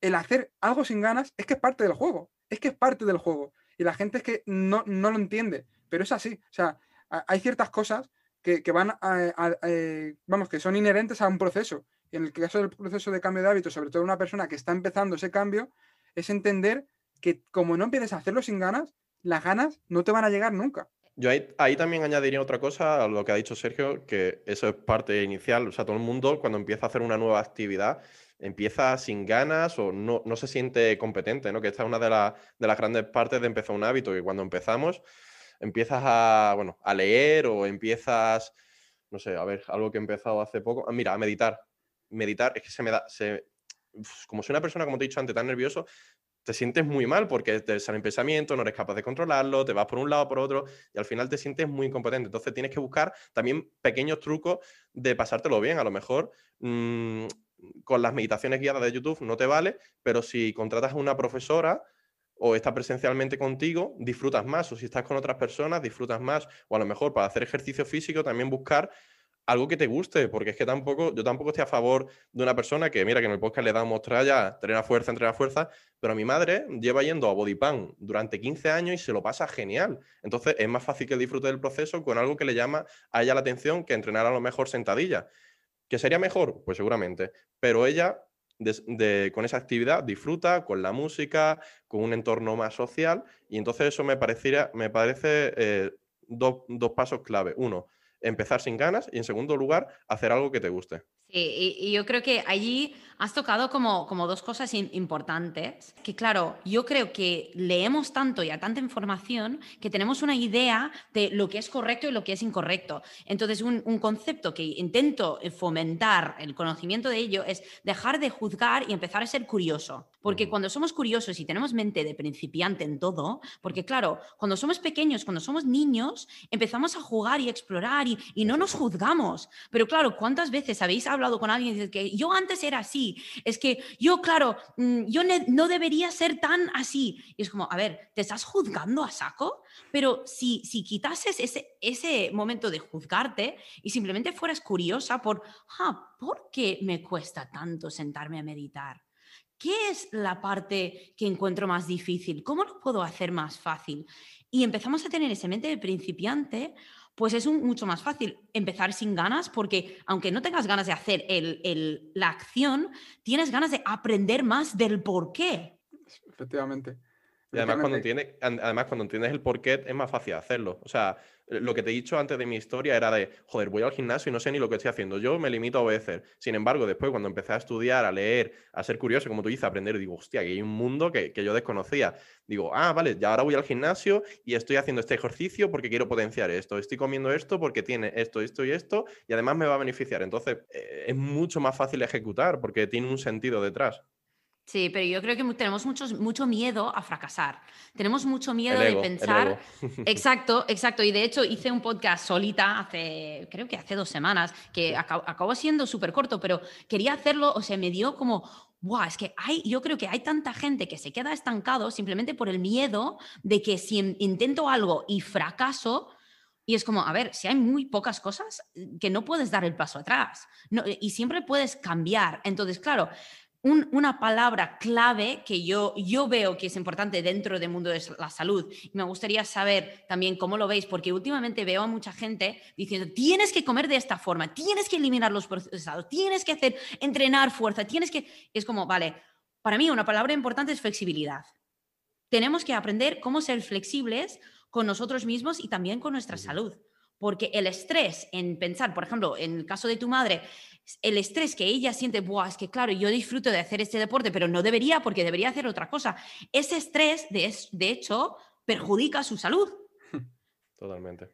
el hacer algo sin ganas es que es parte del juego, es que es parte del juego. y la gente es que no, no lo entiende, pero es así. O sea, hay ciertas cosas que, van a, eh, vamos, que son inherentes a un proceso. En el caso del proceso de cambio de hábitos, sobre todo una persona que está empezando ese cambio, es entender que como no empieces a hacerlo sin ganas, las ganas no te van a llegar nunca. Yo ahí, también añadiría otra cosa a lo que ha dicho Sergio, que eso es parte inicial. O sea, todo el mundo cuando empieza a hacer una nueva actividad empieza sin ganas o no, no se siente competente, ¿no? Que esta es una de, de las grandes partes de empezar un hábito, que cuando empezamos empiezas a, bueno, a leer o empiezas, no sé, a ver, algo que he empezado hace poco, mira, a meditar. Meditar es que se me da, como soy una persona, como te he dicho antes, tan nervioso, te sientes muy mal porque te salen pensamientos, no eres capaz de controlarlo, te vas por un lado, por otro, y al final te sientes muy incompetente. Entonces tienes que buscar también pequeños trucos de pasártelo bien. A lo mejor mm, con las meditaciones guiadas de YouTube no te vale, pero si contratas a una profesora o está presencialmente contigo, disfrutas más. O si estás con otras personas, disfrutas más. O a lo mejor para hacer ejercicio físico también buscar algo que te guste, porque es que tampoco, yo tampoco estoy a favor de una persona que, mira, que en el podcast le damos tralla, entrena fuerza, entrena fuerza, pero mi madre lleva yendo a Bodypan durante 15 años y se lo pasa genial. Entonces es más fácil que disfrute del proceso con algo que le llama a ella la atención que entrenar a lo mejor sentadilla. ¿Que sería mejor? Pues seguramente. Pero ella con esa actividad disfruta con la música, con un entorno más social y entonces eso me, pareciera, me parece eh, dos pasos clave. Uno, empezar sin ganas y en segundo lugar, hacer algo que te guste. Sí, y, yo creo que allí has tocado como, como dos cosas importantes, que claro, yo creo que leemos tanto y a tanta información que tenemos una idea de lo que es correcto y lo que es incorrecto. Entonces, un, un concepto que intento fomentar el conocimiento de ello es dejar de juzgar y empezar a ser curioso. Porque cuando somos curiosos y tenemos mente de principiante en todo, porque claro, cuando somos pequeños, cuando somos niños, empezamos a jugar y explorar y, y no nos juzgamos. Pero claro, ¿cuántas veces habéis hablado con alguien y dices que yo antes era así, es que yo, claro, mm, yo no debería ser tan así. Y es como, a ver, ¿te estás juzgando a saco? Pero si, si quitases ese, ese momento de juzgarte y simplemente fueras curiosa por, ah, ¿por qué me cuesta tanto sentarme a meditar? ¿Qué es la parte que encuentro más difícil? ¿Cómo lo puedo hacer más fácil? Y empezamos a tener ese mente de principiante pues es mucho más fácil empezar sin ganas porque aunque no tengas ganas de hacer la acción, tienes ganas de aprender más del por qué. Efectivamente. Y además cuando, entiendes, además, cuando entiendes el porqué, es más fácil hacerlo. O sea, lo que te he dicho antes de mi historia era de, joder, voy al gimnasio y no sé ni lo que estoy haciendo. Yo me limito a obedecer. Sin embargo, después, cuando empecé a estudiar, a leer, a ser curioso, como tú dices, a aprender, digo, hostia, que hay un mundo que, que yo desconocía. Digo, ah, vale, ya ahora voy al gimnasio y estoy haciendo este ejercicio porque quiero potenciar esto. Estoy comiendo esto porque tiene esto, esto y esto y además me va a beneficiar. Entonces, eh, es mucho más fácil ejecutar porque tiene un sentido detrás. Sí, pero yo creo que tenemos muchos, mucho miedo a fracasar. Tenemos mucho miedo de pensar. (laughs) Exacto, exacto. Y de hecho hice un podcast solita hace, creo que hace dos semanas, que acabó, siendo súper corto, pero quería hacerlo, o sea, me dio como, Buah, es que hay, yo creo que hay tanta gente que se queda estancado simplemente por el miedo de que si intento algo y fracaso, y es como, a ver, si hay muy pocas cosas que no puedes dar el paso atrás y siempre puedes cambiar. Entonces, claro, una palabra clave que yo, yo veo que es importante dentro del mundo de la salud. me gustaría saber también cómo lo veis, porque últimamente veo a mucha gente diciendo, tienes que comer de esta forma, tienes que eliminar los procesados, tienes que hacer, entrenar fuerza, tienes que... Es como, vale, para mí una palabra importante es flexibilidad. Tenemos que aprender cómo ser flexibles con nosotros mismos y también con nuestra salud. Porque el estrés en pensar, por ejemplo, en el caso de tu madre, el estrés que ella siente, Buah, es que claro, yo disfruto de hacer este deporte, pero no debería porque debería hacer otra cosa. Ese estrés, de, de hecho, perjudica su salud. (laughs) Totalmente.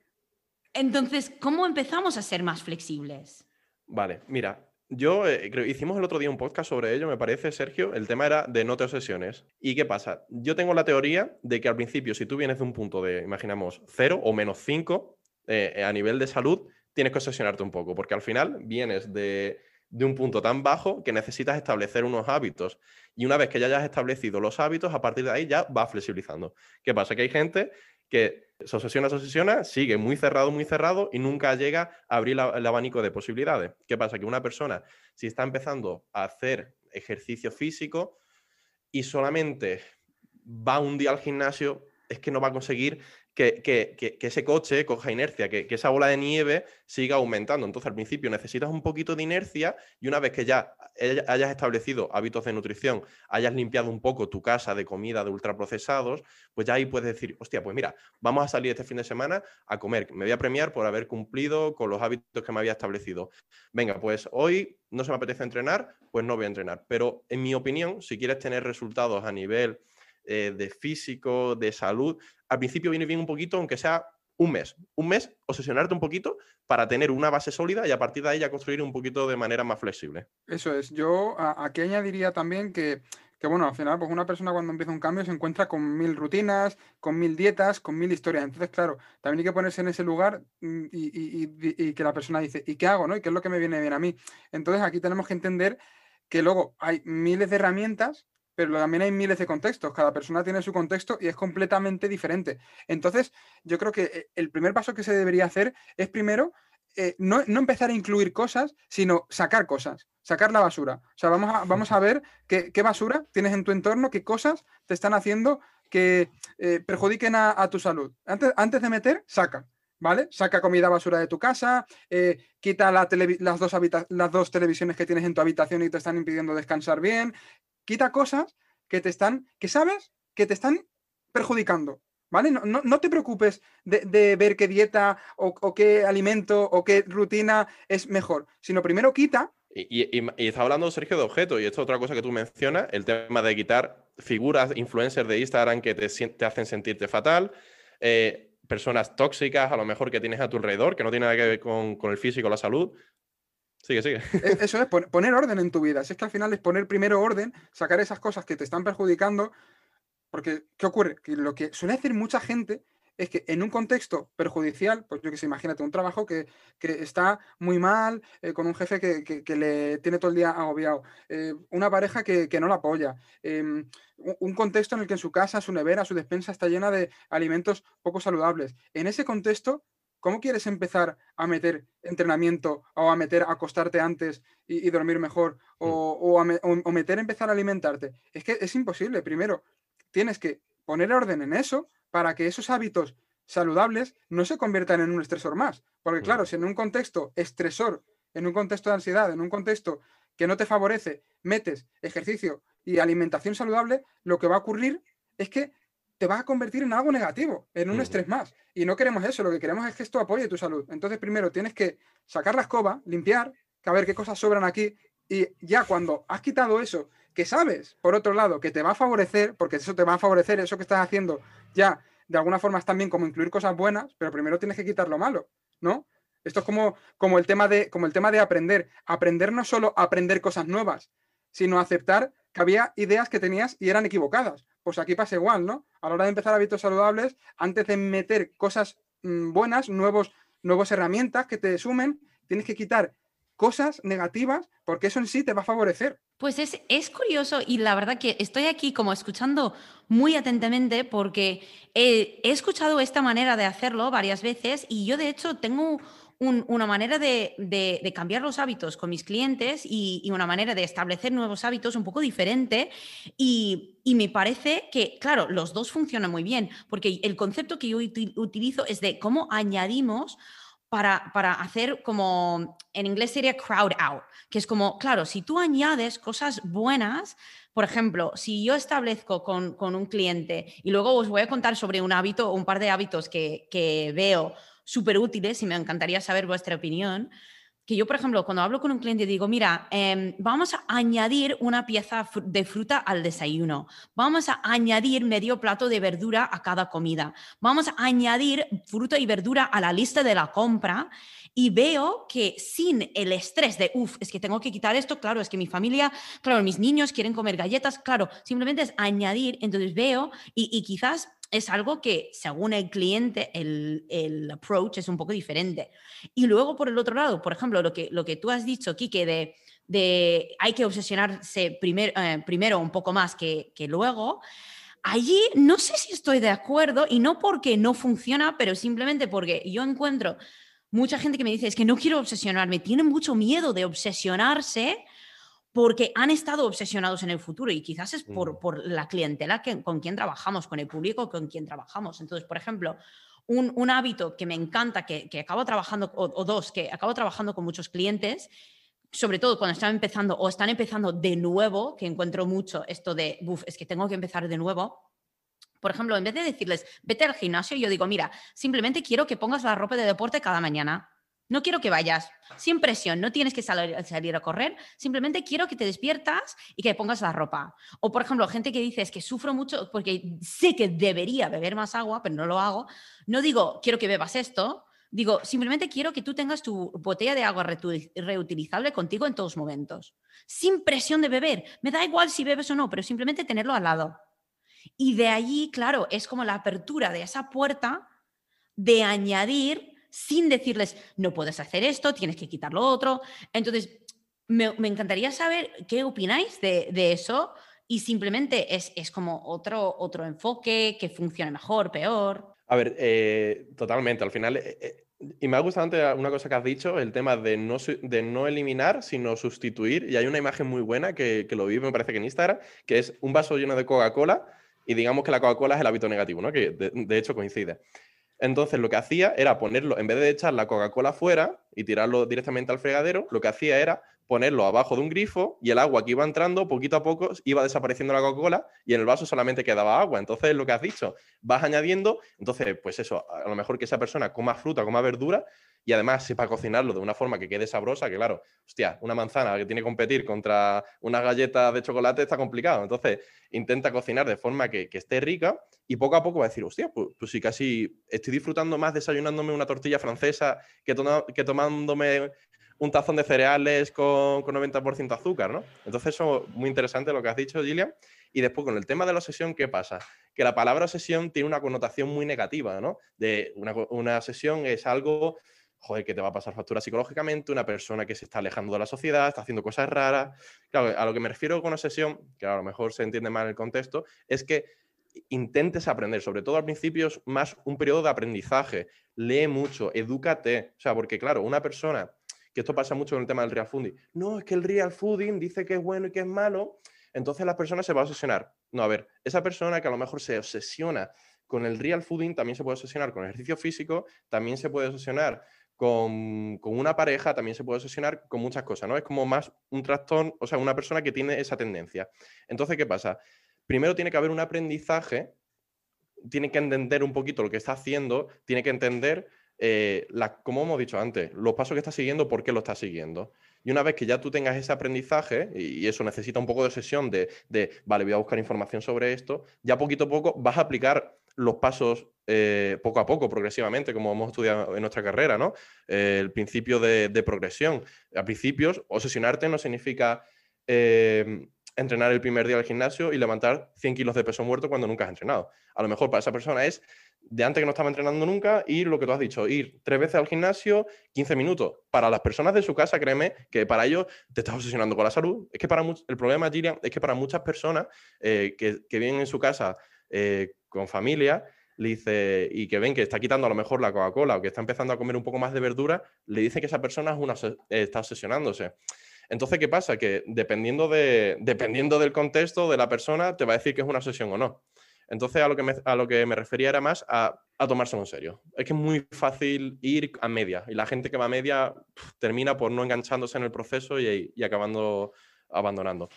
Entonces, ¿cómo empezamos a ser más flexibles? Vale, mira, yo eh, creo, hicimos el otro día un podcast sobre ello, me parece, Sergio. El tema era de no te obsesiones. ¿Y qué pasa? Yo tengo la teoría de que al principio, si tú vienes de un punto de, imaginamos, 0 o menos 5 eh, a nivel de salud, tienes que obsesionarte un poco, porque al final vienes de, un punto tan bajo que necesitas establecer unos hábitos. Y una vez que ya hayas establecido los hábitos, a partir de ahí ya va flexibilizando. ¿Qué pasa? Que hay gente que se obsesiona, se obsesiona, sigue muy cerrado, muy cerrado y nunca llega a abrir el abanico de posibilidades. ¿Qué pasa? Que una persona, si está empezando a hacer ejercicio físico y solamente va un día al gimnasio, es que no va a conseguir que, ese coche coja inercia, que, esa bola de nieve siga aumentando. Entonces, al principio necesitas un poquito de inercia y una vez que ya hayas establecido hábitos de nutrición, hayas limpiado un poco tu casa de comida de ultraprocesados, pues ya ahí puedes decir, hostia, pues mira, vamos a salir este fin de semana a comer. Me voy a premiar por haber cumplido con los hábitos que me había establecido. Venga, pues hoy no se me apetece entrenar, pues no voy a entrenar. Pero en mi opinión, si quieres tener resultados a nivel eh, de físico, de salud, al principio viene bien un poquito, aunque sea un mes. Un mes, obsesionarte un poquito para tener una base sólida y a partir de ahí ya construir un poquito de manera más flexible. Eso es. Yo aquí añadiría también que, bueno, al final, pues una persona cuando empieza un cambio se encuentra con mil rutinas, con mil dietas, con mil historias. Entonces, claro, también hay que ponerse en ese lugar mm, y, que la persona dice, ¿y qué hago? ¿no? ¿Y qué es lo que me viene bien a mí? Entonces, aquí tenemos que entender que luego hay miles de herramientas pero también hay miles de contextos. Cada persona tiene su contexto y es completamente diferente. Entonces, yo creo que eh, el primer paso que se debería hacer es primero eh, no, empezar a incluir cosas, sino sacar cosas, sacar la basura. O sea, vamos a, vamos a ver qué, basura tienes en tu entorno, qué cosas te están haciendo que eh, perjudiquen a, tu salud. Antes, antes de meter, saca. ¿Vale? Saca comida basura de tu casa, quita las, dos las dos televisiones que tienes en tu habitación y te están impidiendo descansar bien, quita cosas que te están, que sabes que te están perjudicando. ¿Vale? No, te preocupes de, ver qué dieta o, qué alimento o qué rutina es mejor, sino primero quita. Y, está hablando, Sergio, de objetos, y esto es otra cosa que tú mencionas, el tema de quitar figuras, influencers de Instagram que te, hacen sentirte fatal, eh, personas tóxicas a lo mejor que tienes a tu alrededor, que no tiene nada que ver con, con el físico la salud. Sigue, sigue. E-, (laughs) eso es, poner orden en tu vida. Si es que al final es poner primero orden, sacar esas cosas que te están perjudicando. Porque, ¿qué ocurre? Que lo que suele hacer mucha gente es que en un contexto perjudicial, pues yo que sé, imagínate un trabajo que, está muy mal, eh, con un jefe que, le tiene todo el día agobiado, eh, una pareja que, no la apoya, em, un contexto en el que en su casa, su nevera, su despensa está llena de alimentos poco saludables. En ese contexto, ¿Cómo quieres empezar a meter entrenamiento o a meter acostarte antes y, dormir mejor mm. o, o, meter empezar a alimentarte? Es que es imposible. Primero, tienes que poner orden en eso para que esos hábitos saludables no se conviertan en un estresor más. Porque claro, si en un contexto estresor, en un contexto de ansiedad, en un contexto que no te favorece, metes ejercicio y alimentación saludable, lo que va a ocurrir es que te vas a convertir en algo negativo, en un estrés más. Y no queremos eso, lo que queremos es que esto apoye tu salud. Entonces, primero tienes que sacar la escoba, limpiar, a ver qué cosas sobran aquí. Y ya cuando has quitado eso, que sabes, por otro lado, que te va a favorecer, porque eso te va a favorecer, eso que estás haciendo, ya de alguna forma es también como incluir cosas buenas, pero primero tienes que quitar lo malo, ¿no? Esto es como, como, el tema de, como el tema de aprender. Aprender no solo aprender cosas nuevas, sino aceptar que había ideas que tenías y eran equivocadas pues aquí pasa igual, ¿no? A la hora de empezar hábitos saludables, antes de meter cosas mm, buenas, nuevos, nuevas herramientas que te sumen, tienes que quitar cosas negativas porque eso en sí te va a favorecer. Pues es, es curioso y la verdad que estoy aquí como escuchando muy atentamente porque he escuchado esta manera de hacerlo varias veces y yo de hecho tengo una manera de, cambiar los hábitos con mis clientes y, una manera de establecer nuevos hábitos un poco diferente. Y, me parece que, claro, los dos funcionan muy bien, porque el concepto que yo utilizo es de cómo añadimos para, para, hacer como, en inglés sería crowd out, que es como, claro, si tú añades cosas buenas, por ejemplo, si yo establezco con, con un cliente y luego os voy a contar sobre un hábito, un par de hábitos que, que veo súper útiles y me encantaría saber vuestra opinión. Que yo, por ejemplo, cuando hablo con un cliente digo, mira, em, vamos a añadir una pieza de fruta al desayuno, vamos a añadir medio plato de verdura a cada comida, vamos a añadir fruta y verdura a la lista de la compra y veo que sin el estrés de, uff, es que tengo que quitar esto, claro, es que mi familia, claro, mis niños quieren comer galletas, claro, simplemente es añadir, entonces veo y, y quizás es algo que según el cliente el, el, approach es un poco diferente. Y luego por el otro lado, por ejemplo, lo que, lo que tú has dicho, Kike, de, de hay que obsesionarse primer, eh, primero un poco más que, que luego, allí no sé si estoy de acuerdo y no porque no funciona, pero simplemente porque yo encuentro mucha gente que me dice, es que no quiero obsesionarme, tiene mucho miedo de obsesionarse porque han estado obsesionados en el futuro y quizás es por, por la clientela que, con quien trabajamos, con el público con quien trabajamos. Entonces, por ejemplo, un, un hábito que me encanta, que, que acabo trabajando, o, o dos, que acabo trabajando con muchos clientes, sobre todo cuando están empezando o están empezando de nuevo, que encuentro mucho esto de, "Buf, es que tengo que empezar de nuevo. Por ejemplo, en vez de decirles, vete al gimnasio, yo digo, mira, simplemente quiero que pongas la ropa de deporte cada mañana. No quiero que vayas sin presión, no tienes que salir, a correr, simplemente quiero que te despiertas y que pongas la ropa. O, por ejemplo, gente que dice, es que sufro mucho porque sé que debería beber más agua, pero no lo hago. No digo, quiero que bebas esto, digo, simplemente quiero que tú tengas tu botella de agua reutilizable contigo en todos momentos, sin presión de beber. Me da igual si bebes o no, pero simplemente tenerlo al lado. Y de allí, claro, es como la apertura de esa puerta de añadir sin decirles, no puedes hacer esto, tienes que quitar lo otro. Entonces, me, me encantaría saber qué opináis de, de eso y simplemente es, es como otro, otro enfoque que funcione mejor, peor. A ver, eh, totalmente. Al final, eh, eh, y me ha gustado antes una cosa que has dicho, el tema de no, de no eliminar, sino sustituir. Y hay una imagen muy buena que, que lo vi, me parece que en Instagram, que es un vaso lleno de Coca-Cola y digamos que la Coca-Cola es el hábito negativo, ¿no? Que de, de hecho coincide. Entonces lo que hacía era ponerlo, en vez de echar la Coca-Cola fuera y tirarlo directamente al fregadero, lo que hacía era ponerlo abajo de un grifo y el agua que iba entrando poquito a poco iba desapareciendo la Coca-Cola y en el vaso solamente quedaba agua. Entonces lo que has dicho, vas añadiendo, entonces pues eso, a lo mejor que esa persona coma fruta, coma verdura y además sepa cocinarlo de una forma que quede sabrosa, que claro, hostia, una manzana que tiene que competir contra unas galletas de chocolate está complicado. Entonces intenta cocinar de forma que, que esté rica y poco a poco va a decir, hostia, pues, pues sí, casi estoy disfrutando más desayunándome una tortilla francesa que, tona- que tomándome un tazón de cereales con, con 90% azúcar, ¿no? Entonces eso muy interesante lo que has dicho, Gillian. Y después con el tema de la obsesión, ¿qué pasa? Que la palabra obsesión tiene una connotación muy negativa, ¿no? De una, una obsesión es algo, joder, que te va a pasar factura psicológicamente, una persona que se está alejando de la sociedad, está haciendo cosas raras. Claro, a lo que me refiero con obsesión, que a lo mejor se entiende mal el contexto, es que intentes aprender, sobre todo al principio es más un periodo de aprendizaje, lee mucho, edúcate, o sea, porque claro, una persona, que esto pasa mucho con el tema del real fooding, no, es que el real fooding dice que es bueno y que es malo, entonces la persona se va a obsesionar. No, a ver, esa persona que a lo mejor se obsesiona con el real fooding, también se puede obsesionar con ejercicio físico, también se puede obsesionar con, con una pareja, también se puede obsesionar con muchas cosas, ¿no? Es como más un trastorno, o sea, una persona que tiene esa tendencia. Entonces, ¿qué pasa? Primero tiene que haber un aprendizaje, tiene que entender un poquito lo que está haciendo, tiene que entender, eh, la- como hemos dicho antes, los pasos que está siguiendo, por qué lo está siguiendo. Y una vez que ya tú tengas ese aprendizaje, y, eso necesita un poco de sesión de, de, vale, voy a buscar información sobre esto, ya poquito a poco vas a aplicar los pasos eh, poco a poco, progresivamente, como hemos estudiado en nuestra carrera, ¿no? Eh, el principio de, progresión. A principios, obsesionarte no significa entrenar el primer día al gimnasio y levantar 100 kilos de peso muerto cuando nunca has entrenado. A lo mejor para esa persona es de antes que no estaba entrenando nunca, ir lo que tú has dicho, ir tres veces al gimnasio, 15 minutos. Para las personas de su casa, créeme que para ellos te estás obsesionando con la salud. Es que para el problema, Gillian, es que para muchas personas eh, que, que en su casa eh, con familia, le dice, y que ven que está quitando a lo mejor la Coca-Cola o que está empezando a comer un poco más de verdura, le dice que esa persona eh, está obsesionándose. Entonces, ¿qué pasa? Que dependiendo, de, dependiendo del contexto de la persona, te va a decir que es una obsesión o no. Entonces, a lo que me, a lo que me refería era más a, tomárselo en serio. Es que es muy fácil ir a media y la gente que va a media termina por no enganchándose en el proceso y acabando abandonando.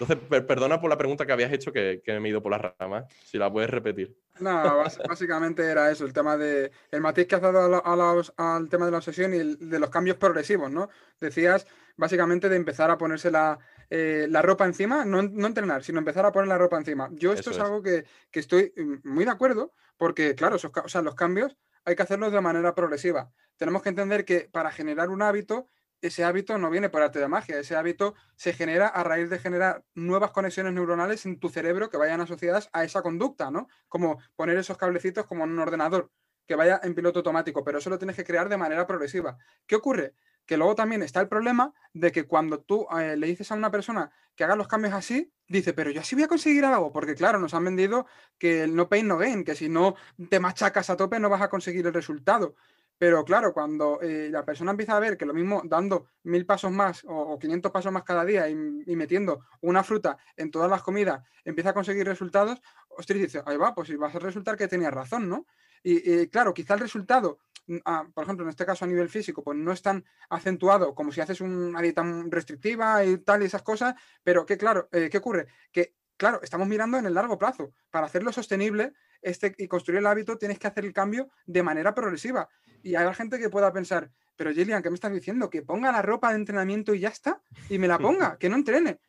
Entonces, per- perdona por la pregunta que habías hecho, que, que me he ido por las ramas. Si la puedes repetir. No, básicamente era eso, el tema de el matiz que has dado a la- a la os- al tema de la obsesión y el- de los cambios progresivos, ¿no? Decías básicamente de empezar a ponerse la, eh, la ropa encima, no, en- no entrenar, sino empezar a poner la ropa encima. Yo esto es, es. algo que, que estoy mm, muy de acuerdo, porque claro, esos, o sea, los cambios hay que hacerlos de manera progresiva. Tenemos que entender que para generar un hábito, ese hábito no viene por arte de magia, ese hábito se genera a raíz de generar nuevas conexiones neuronales en tu cerebro que vayan asociadas a esa conducta, ¿no? Como poner esos cablecitos como en un ordenador, que vaya en piloto automático, pero eso lo tienes que crear de manera progresiva. ¿Qué ocurre? Que luego también está el problema de que cuando tú eh, le dices a una persona que haga los cambios así, dice, pero yo así voy a conseguir algo, porque claro, nos han vendido que el no pain, no gain, que si no te machacas a tope no vas a conseguir el resultado. Pero claro, cuando eh, la persona empieza a ver que lo mismo dando mil pasos más o, 500 pasos más cada día y, metiendo una fruta en todas las comidas, empieza a conseguir resultados, ostras, dice, ahí va, pues va a resultar que tenía razón, ¿no? Y, claro, quizá el resultado, mm, por ejemplo, en este caso a nivel físico, pues no es tan acentuado como si haces una dieta restrictiva y tal y esas cosas, pero que claro, eh, ¿qué ocurre? Que claro, estamos mirando en el largo plazo. Para hacerlo sostenible este, y construir el hábito, tienes que hacer el cambio de manera progresiva. Y hay gente que pueda pensar, pero Gillian, ¿qué me estás diciendo? Que ponga la ropa de entrenamiento y ya está, y me la (laughs) ponga, que no entrene.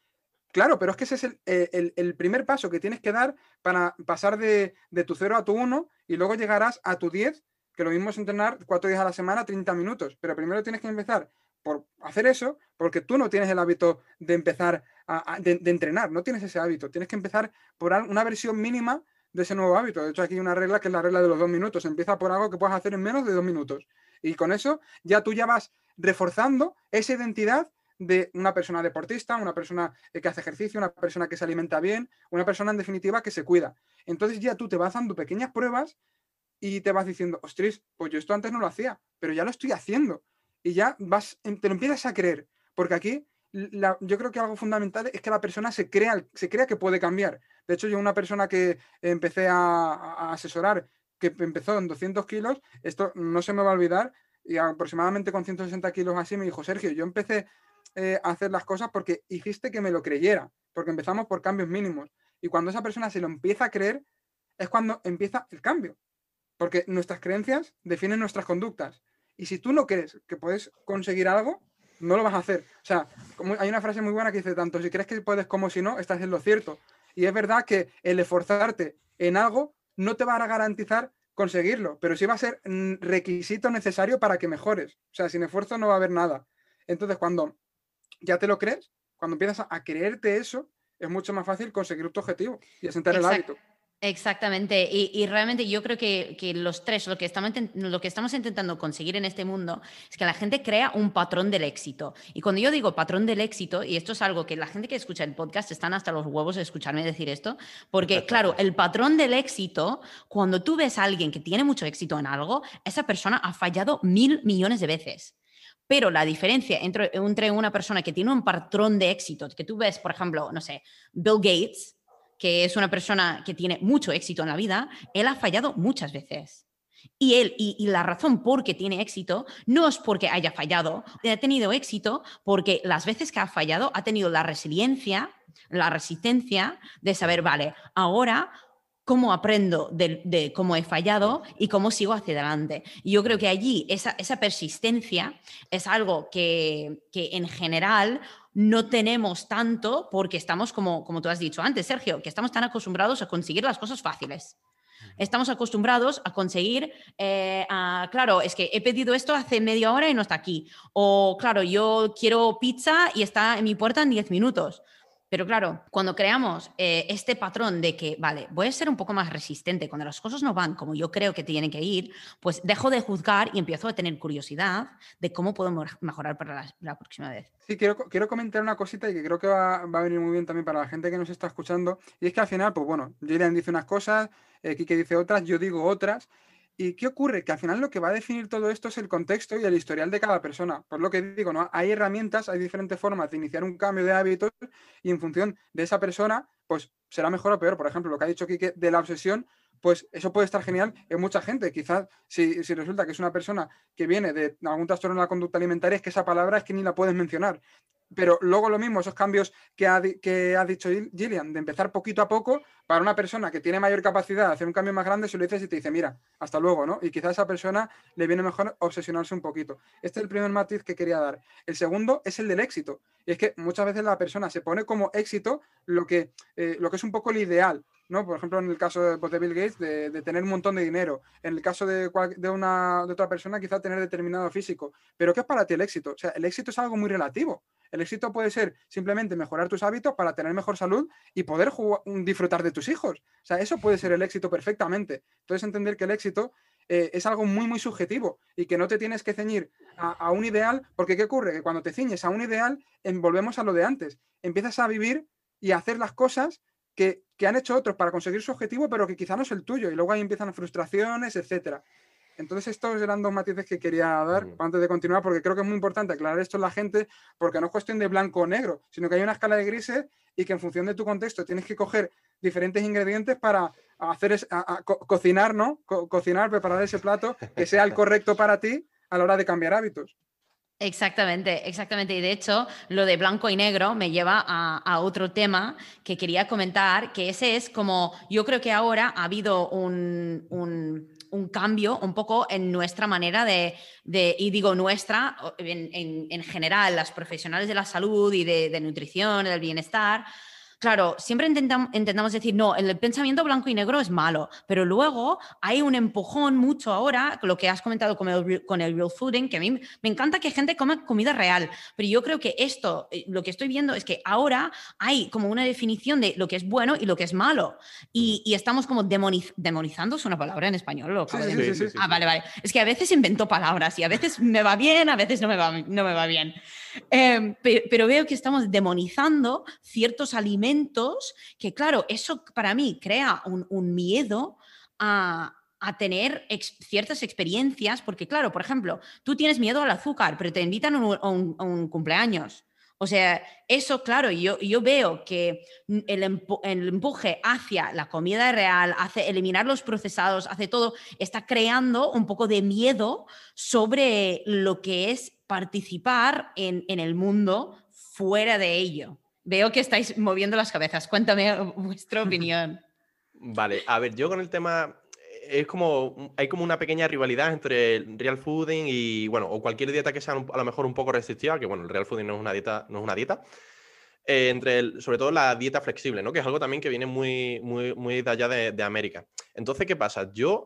Claro, pero es que ese es eh, el, primer paso que tienes que dar para pasar de, tu 0 a tu 1 y luego llegarás a tu 10, que lo mismo es entrenar cuatro días a la semana, 30 minutos. Pero primero tienes que empezar por hacer eso, porque tú no tienes el hábito de empezar a, de, entrenar, no tienes ese hábito. Tienes que empezar por una versión mínima de ese nuevo hábito. De hecho, aquí hay una regla que es la regla de los dos minutos. Empieza por algo que puedas hacer en menos de dos minutos. Y con eso ya tú ya vas reforzando esa identidad de una persona deportista, una persona que hace ejercicio, una persona que se alimenta bien, una persona en definitiva que se cuida. Entonces ya tú te vas dando pequeñas pruebas y te vas diciendo, ostras, pues yo esto antes no lo hacía, pero ya lo estoy haciendo y ya vas, em, te lo empiezas a creer, porque aquí yo creo que algo fundamental es que la persona se crea, se crea que puede cambiar. De hecho, yo una persona que empecé a, asesorar, que empezó en 200 kilos, esto no se me va a olvidar, y aproximadamente con 160 kilos así me dijo, Sergio, yo empecé eh, a hacer las cosas porque hiciste que me lo creyera, porque empezamos por cambios mínimos. Y cuando esa persona se lo empieza a creer, es cuando empieza el cambio. Porque nuestras creencias definen nuestras conductas. Y si tú no crees que puedes conseguir algo, no lo vas a hacer. O sea, hay una frase muy buena que dice, tanto si crees que puedes como si no, estás en lo cierto. Y es verdad que el esforzarte en algo no te va a garantizar conseguirlo, pero sí va a ser requisito necesario para que mejores. O sea, sin esfuerzo no va a haber nada. Entonces, cuando ya te lo crees, cuando empiezas a creerte eso, es mucho más fácil conseguir tu objetivo y asentar el hábito. Exactamente, y, realmente yo creo que, los tres, lo que, estamos, lo que estamos intentando conseguir en este mundo es que la gente crea un patrón del éxito. Y cuando yo digo patrón del éxito, y esto es algo que la gente que escucha el podcast están hasta los huevos de escucharme decir esto, porque claro, el patrón del éxito, cuando tú ves a alguien que tiene mucho éxito en algo, esa persona ha fallado mil millones de veces. Pero la diferencia entre, entre una persona que tiene un patrón de éxito, que tú ves, por ejemplo, no sé, Bill Gates, que es una persona que tiene mucho éxito en la vida, él ha fallado muchas veces. Y él, y, la razón por qué tiene éxito no es porque haya fallado, ha tenido éxito porque las veces que ha fallado ha tenido la resiliencia, la resistencia de saber, vale, ahora cómo aprendo de, cómo he fallado y cómo sigo hacia adelante. Y yo creo que allí esa, esa persistencia es algo que, que, en general no tenemos tanto porque estamos, como, como tú has dicho antes, Sergio, que estamos tan acostumbrados a conseguir las cosas fáciles. Estamos acostumbrados a conseguir, eh, claro, es que he pedido esto hace media hora y no está aquí. O, claro, yo quiero pizza y está en mi puerta en 10 minutos. Pero claro, cuando creamos eh, este patrón de que, vale, voy a ser un poco más resistente, cuando las cosas no van como yo creo que tienen que ir, pues dejo de juzgar y empiezo a tener curiosidad de cómo puedo mejorar para la, próxima vez. Sí, quiero, quiero, comentar una cosita y que creo que va, va, a venir muy bien también para la gente que nos está escuchando. Y es que al final, pues bueno, Jillian dice unas cosas, eh, Kike dice otras, yo digo otras. ¿Y qué ocurre? Que al final lo que va a definir todo esto es el contexto y el historial de cada persona. Por lo que digo, ¿no? Hay herramientas, hay diferentes formas de iniciar un cambio de hábitos y en función de esa persona, pues será mejor o peor. Por ejemplo, lo que ha dicho Kike de la obsesión, pues eso puede estar genial en mucha gente. Quizás si, si, resulta que es una persona que viene de algún trastorno de la conducta alimentaria, es que esa palabra es que ni la puedes mencionar. Pero luego lo mismo, esos cambios que ha, que ha dicho Gillian, de empezar poquito a poco, para una persona que tiene mayor capacidad hacer un cambio más grande, se lo dices y te dice, mira, hasta luego, ¿no? Y quizás a esa persona le viene mejor obsesionarse un poquito. Este es el primer matiz que quería dar. El segundo es el del éxito. Y es que muchas veces la persona se pone como éxito lo que, eh, lo que es un poco el ideal. ¿No? Por ejemplo, en el caso de, pues, Bill Gates, de, tener un montón de dinero. En el caso de, una, de otra persona, quizá tener determinado físico. Pero ¿qué es para ti el éxito? O sea, el éxito es algo muy relativo. El éxito puede ser simplemente mejorar tus hábitos para tener mejor salud y poder disfrutar de tus hijos. O sea, eso puede ser el éxito perfectamente. Entonces, entender que el éxito eh, es algo muy, muy subjetivo y que no te tienes que ceñir a, un ideal, porque ¿qué ocurre? Que cuando te ciñes a un ideal, volvemos a lo de antes. Empiezas a vivir y a hacer las cosas que, han hecho otros para conseguir su objetivo, pero que quizá no es el tuyo. Y luego ahí empiezan frustraciones, etcétera. Entonces, estos eran dos matices que quería dar antes de continuar, porque creo que es muy importante aclarar esto a la gente, porque no es cuestión de blanco o negro, sino que hay una escala de grises y que en función de tu contexto tienes que coger diferentes ingredientes para hacer es- a- a co- cocinar, ¿no? Co- cocinar, preparar ese plato que sea el correcto para ti a la hora de cambiar hábitos. Exactamente, exactamente. Y de hecho, lo de blanco y negro me lleva a, otro tema que quería comentar, que ese es como, yo creo que ahora ha habido un, un- cambio un poco en nuestra manera de, de- y digo nuestra, en, en- en general, las profesionales de la salud y de, de nutrición, del bienestar. Claro, siempre intentam- intentamos decir, no, el pensamiento blanco y negro es malo, pero luego hay un empujón mucho ahora, lo que has comentado con el, con el real fooding, que a mí me encanta que gente coma comida real, pero yo creo que esto, eh, lo que estoy viendo es que ahora hay como una definición de lo que es bueno y lo que es malo, y, y estamos como demoniz- demonizando, es una palabra en español, lo acabo sí, de sí, sí, sí. Ah, vale, vale. Es que a veces invento palabras y a veces me va bien, a veces no me va, no me va bien. Pe- pero, veo que estamos demonizando ciertos alimentos que, claro, eso para mí crea un, miedo a, tener ciertas experiencias, porque, claro, por ejemplo, tú tienes miedo al azúcar, pero te invitan a un cumpleaños. O sea, eso, claro, yo, yo veo que el, empu- el empuje hacia la comida real, hace eliminar los procesados, hace todo, está creando un poco de miedo sobre lo que es participar en, en el mundo fuera de ello. Veo que estáis moviendo las cabezas. Cuéntame vuestra (laughs) opinión. Vale, a ver, yo con el tema es como hay como una pequeña rivalidad entre el real fooding y bueno, o cualquier dieta que sea a lo mejor un poco restrictiva, que bueno, el real fooding no es una dieta, no es una dieta. eh, entre sobre todo la dieta flexible, ¿no? Que es algo también que viene muy, muy, muy de allá de, de América. Entonces, ¿qué pasa? Yo,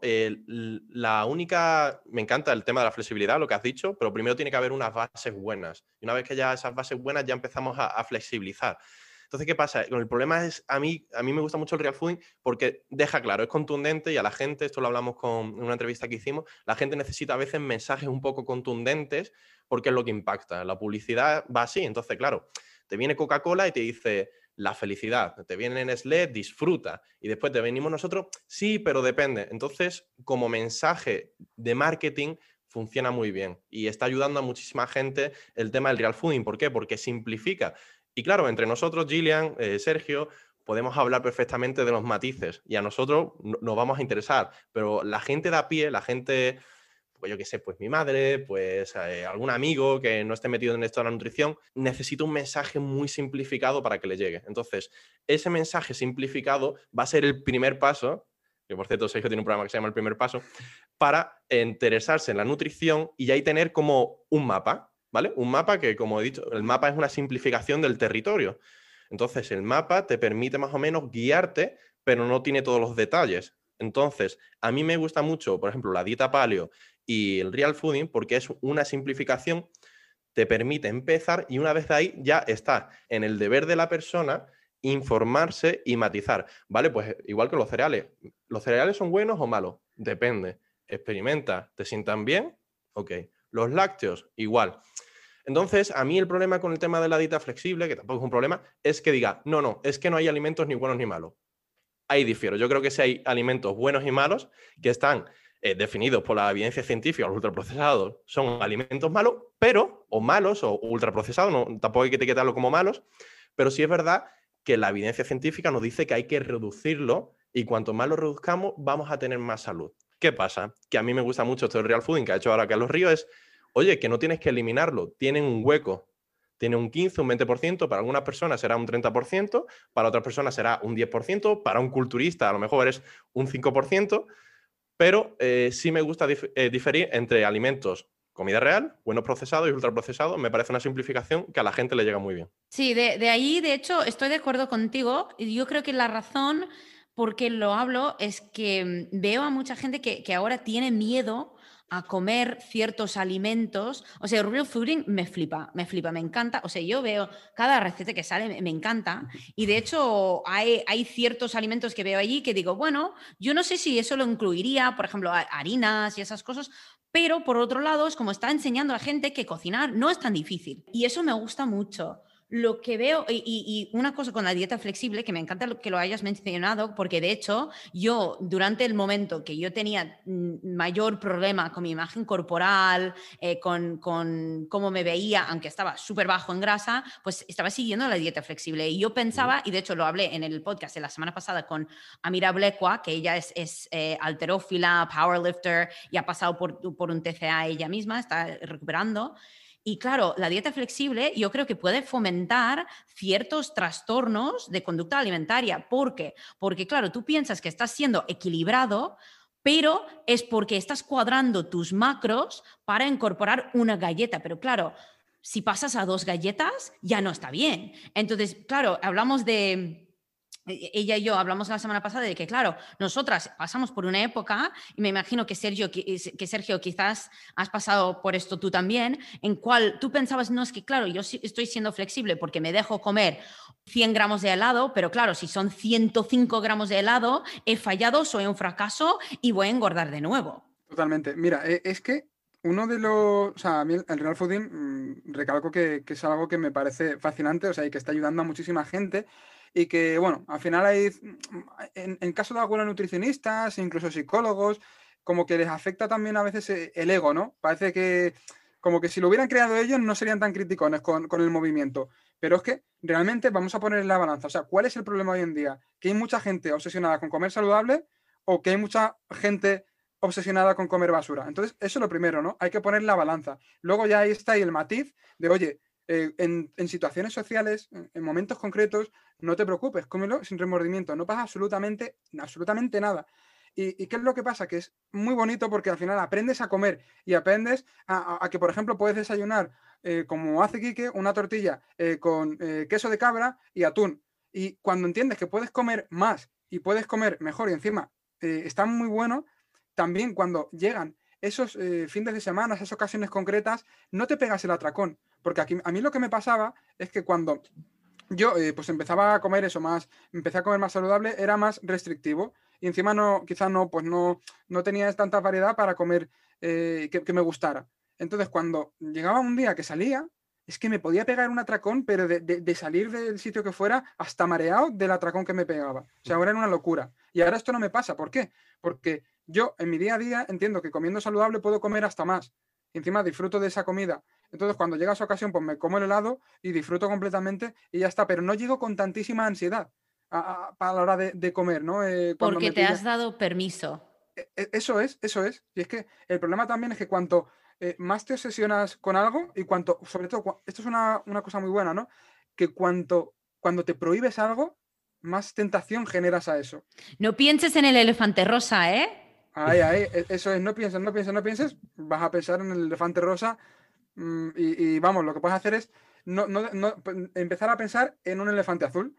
la única, me encanta el tema de la flexibilidad, lo que has dicho, pero primero tiene que haber unas bases buenas. Y una vez que ya esas bases buenas, ya empezamos a flexibilizar. Entonces, ¿qué pasa? El problema es, a mí, a mí me gusta mucho el real fooding porque deja claro, es contundente y a la gente, esto lo hablamos con, una entrevista que hicimos, la gente necesita a veces mensajes un poco contundentes porque es lo que impacta. La publicidad va así, entonces, claro, te viene Coca-Cola y te dice la felicidad, te viene Nestlé, disfruta, y después te venimos nosotros, sí, pero depende. Entonces, como mensaje de marketing, funciona muy bien y está ayudando a muchísima gente el tema del real fooding. ¿Por qué? Porque simplifica. Y claro, entre nosotros, Gillian, eh, Sergio, podemos hablar perfectamente de los matices y a nosotros no- nos vamos a interesar, pero la gente de a pie, la gente, pues yo qué sé, pues mi madre, pues eh, algún amigo que no esté metido en esto de la nutrición, necesita un mensaje muy simplificado para que le llegue. Entonces, ese mensaje simplificado va a ser el primer paso, que por cierto Sergio tiene un programa que se llama El primer paso, para interesarse en la nutrición y ahí tener como un mapa, ¿vale? Un mapa que, como he dicho, el mapa es una simplificación del territorio. Entonces, el mapa te permite más o menos guiarte, pero no tiene todos los detalles. Entonces, a mí me gusta mucho, por ejemplo, la dieta paleo y el real fooding porque es una simplificación, te permite empezar y una vez ahí ya está en el deber de la persona informarse y matizar, ¿vale? Pues igual que los cereales. ¿Los cereales son buenos o malos? Depende. Experimenta, ¿te sientan bien? Ok. Los lácteos, igual. Entonces, a mí el problema con el tema de la dieta flexible, que tampoco es un problema, es que diga, no, no, es que no hay alimentos ni buenos ni malos. Ahí difiero. Yo creo que sí hay alimentos buenos y malos que están eh, definidos por la evidencia científica, los ultraprocesados son alimentos malos, pero, o malos, o ultraprocesados, no, tampoco hay que etiquetarlo como malos, pero sí es verdad que la evidencia científica nos dice que hay que reducirlo y cuanto más lo reduzcamos, vamos a tener más salud. ¿Qué pasa? Que a mí me gusta mucho esto del real fooding que ha hecho ahora Carlos Ríos es, oye, que no tienes que eliminarlo, tienen un hueco, tiene un 15, un 20%, para algunas personas será un 30%, para otras personas será un 10%, para un culturista a lo mejor es un 5%, pero eh, sí me gusta eh, diferir entre alimentos, comida real, buenos procesados y ultraprocesados, me parece una simplificación que a la gente le llega muy bien. Sí, de, ahí, de hecho, estoy de acuerdo contigo. y Yo creo que la razón por qué lo hablo es que mm, veo a mucha gente que ahora tiene miedo a comer ciertos alimentos. O sea, real fooding me flipa, me flipa, me encanta. O sea, yo veo cada receta que sale, me, encanta. Y de hecho, hay, hay ciertos alimentos que veo allí que digo, bueno, yo no sé si eso lo incluiría, por ejemplo, harinas y esas cosas, pero por otro lado, es como está enseñando a gente que cocinar no es tan difícil. Y eso me gusta mucho. Lo que veo, y, una cosa con la dieta flexible, que me encanta que lo hayas mencionado, porque de hecho yo durante el momento que yo tenía mayor problema con mi imagen corporal, eh, con, con, cómo me veía, aunque estaba súper bajo en grasa, pues estaba siguiendo la dieta flexible. Y yo pensaba, y de hecho lo hablé en el podcast de la semana pasada con Amira Blekwa, que ella es, es eh, alterófila, powerlifter y ha pasado por, por un TCA ella misma, está recuperando. Y claro, la dieta flexible yo creo que puede fomentar ciertos trastornos de conducta alimentaria. ¿Por qué? Porque claro, tú piensas que estás siendo equilibrado, pero es porque estás cuadrando tus macros para incorporar una galleta. Pero claro, si pasas a dos galletas, ya no está bien. Entonces, claro, hablamos de ella y yo hablamos la semana pasada de que, claro, nosotras pasamos por una época, y me imagino que Sergio, que Sergio quizás has pasado por esto tú también, en cual tú pensabas, no, es que, claro, yo estoy siendo flexible porque me dejo comer 100 gramos de helado, pero claro, si son 105 gramos de helado, he fallado, soy un fracaso y voy a engordar de nuevo. Totalmente. Mira, e, es que uno de los, o sea, a mí el real fooding, mm, recalco que, que, es algo que me parece fascinante, o sea, y que está ayudando a muchísima gente y que, bueno, al final hay, en, en caso de algunos nutricionistas, incluso psicólogos, como que les afecta también a veces eh, el ego, ¿no? Parece que como que si lo hubieran creado ellos no serían tan criticones con, con, el movimiento. Pero es que realmente vamos a poner en la balanza. O sea, ¿cuál es el problema hoy en día? ¿Que hay mucha gente obsesionada con comer saludable o que hay mucha gente obsesionada con comer basura? Entonces, eso es lo primero, ¿no? Hay que poner la balanza. Luego ya ahí está ahí el matiz de, oye, eh, en, situaciones sociales, en, momentos concretos, no te preocupes, cómelo sin remordimiento, no pasa absolutamente, absolutamente nada. ¿Y, qué es lo que pasa? Que es muy bonito porque al final aprendes a comer y aprendes a, que, por ejemplo, puedes desayunar, eh, como hace Quique, una tortilla eh, con queso de cabra y atún. Y cuando entiendes que puedes comer más y puedes comer mejor y encima está muy bueno, también cuando llegan esos fines de semana, esas ocasiones concretas, no te pegas el atracón. Porque aquí, a mí lo que me pasaba es que cuando yo eh, pues empezaba a comer eso más, empecé a comer más saludable, era más restrictivo. Y encima no, quizás no, pues no, no tenía tanta variedad para comer eh, que, me gustara. Entonces, cuando llegaba un día que salía, es que me podía pegar un atracón, pero de, salir del sitio que fuera hasta mareado del atracón que me pegaba. O sea, ahora era una locura. Y ahora esto no me pasa. ¿Por qué? Porque yo en mi día a día entiendo que comiendo saludable puedo comer hasta más. Y encima disfruto de esa comida entonces, cuando llega esa ocasión, pues me como el helado y disfruto completamente y ya está. Pero no llego con tantísima ansiedad a, la hora de, comer, ¿no? Eh, Porque te has dado permiso. E, e, eso es, eso es. Y es que el problema también es que cuanto eh, más te obsesionas con algo y cuanto, sobre todo, esto es una, cosa muy buena, ¿no? Que cuanto, cuando te prohíbes algo, más tentación generas a eso. No pienses en el elefante rosa, ¿eh? Ahí, ahí, e, eso es, no pienses, no pienses, no pienses, vas a pensar en el elefante rosa Mm, y, vamos, lo que puedes hacer es empezar a pensar en un elefante azul,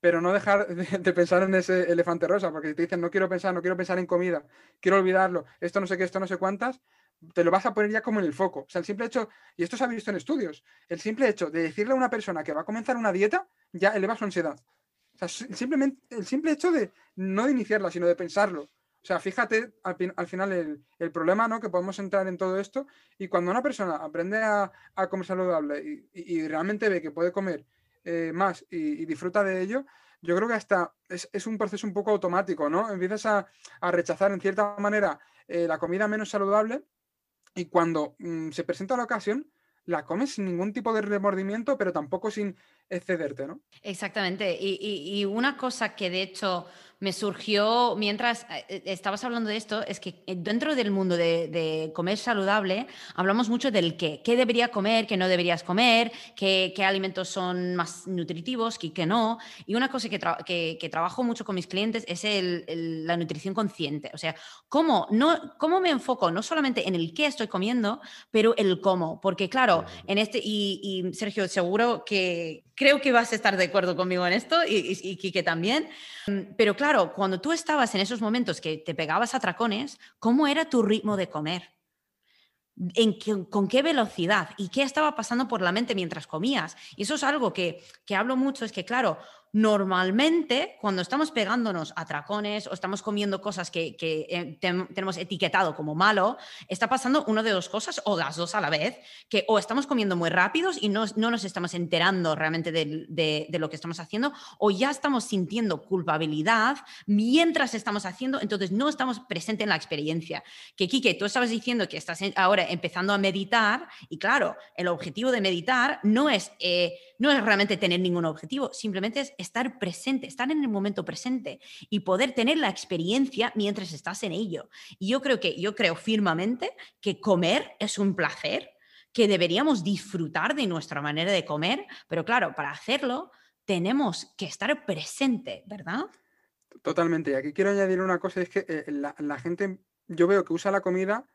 pero no dejar de, pensar en ese elefante rosa, porque si te dicen no quiero pensar, no quiero pensar en comida, quiero olvidarlo, esto no sé qué, esto no sé cuántas, te lo vas a poner ya como en el foco. O sea, el simple hecho, y esto se ha visto en estudios, el simple hecho de decirle a una persona que va a comenzar una dieta ya eleva su ansiedad. O sea, simplemente el simple hecho de no de iniciarla, sino de pensarlo, o sea, fíjate al, final el, problema, ¿no? Que podemos entrar en todo esto y cuando una persona aprende a, comer saludable y, realmente ve que puede comer eh, más y, disfruta de ello, yo creo que hasta es, un proceso un poco automático, ¿no? Empiezas a, rechazar en cierta manera eh, la comida menos saludable y cuando mm, se presenta la ocasión, la comes sin ningún tipo de remordimiento, pero tampoco sin excederte, ¿no? Exactamente. y una cosa que de hecho me surgió mientras eh, eh, estabas hablando de esto, es que eh, dentro del mundo de, comer saludable hablamos mucho del qué, qué debería comer, qué no deberías comer, qué, qué alimentos son más nutritivos, qué, qué no. Y una cosa que, que, trabajo mucho con mis clientes es el, la nutrición consciente. O sea, ¿cómo, no, cómo me enfoco no solamente en el qué estoy comiendo, pero el cómo. Porque claro, en este, y, y Sergio, seguro que creo que vas a estar de acuerdo conmigo en esto y, y, y que también. Pero claro, claro, cuando tú estabas en esos momentos que te pegabas a tracones, ¿cómo era tu ritmo de comer? En con qué velocidad y qué estaba pasando por la mente mientras comías. Y eso es algo que, que hablo mucho, es que claro, normalmente cuando estamos pegándonos a tracones o estamos comiendo cosas que, eh, tenemos etiquetado como malo, está pasando una de dos cosas o las dos a la vez, que o estamos comiendo muy rápidos y no, nos estamos enterando realmente de, lo que estamos haciendo, o ya estamos sintiendo culpabilidad mientras estamos haciendo, entonces no estamos presentes en la experiencia. Que Kike, tú estabas diciendo que estás ahora empezando a meditar y claro, el objetivo de meditar no es... Eh, no es realmente tener ningún objetivo, simplemente es estar presente, estar en el momento presente y poder tener la experiencia mientras estás en ello. Y yo creo que, yo creo firmemente que comer es un placer, que deberíamos disfrutar de nuestra manera de comer, pero claro, para hacerlo tenemos que estar presente, ¿verdad? Totalmente. Y aquí quiero añadir una cosa, es que eh, la, la gente, yo veo que usa la comida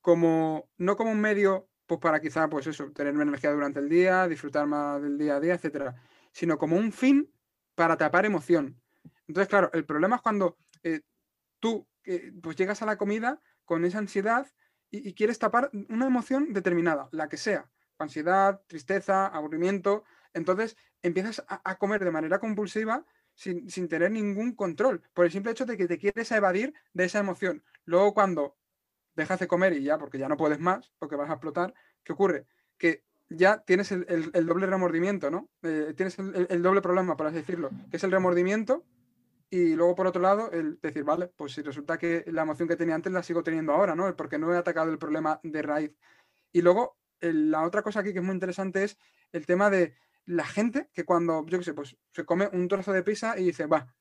como, no como un medio pues para quizá, pues eso, tener una energía durante el día, disfrutar más del día a día, etcétera, sino como un fin para tapar emoción. Entonces, claro, el problema es cuando eh, tú eh, pues llegas a la comida con esa ansiedad y, quieres tapar una emoción determinada, la que sea, ansiedad, tristeza, aburrimiento, entonces empiezas a, comer de manera compulsiva sin, sin, tener ningún control, por el simple hecho de que te quieres evadir de esa emoción. Luego cuando dejas de comer y ya, porque ya no puedes más, porque vas a explotar, ¿qué ocurre? Que ya tienes el, doble remordimiento, ¿no? Eh, tienes el, doble problema, por así decirlo, que es el remordimiento y luego por otro lado el decir, vale, pues si resulta que la emoción que tenía antes la sigo teniendo ahora, ¿no? Porque no he atacado el problema de raíz. Y luego la otra cosa aquí que es muy interesante es el tema de la gente que cuando, yo qué sé, pues se come un trozo de pizza y dice, va,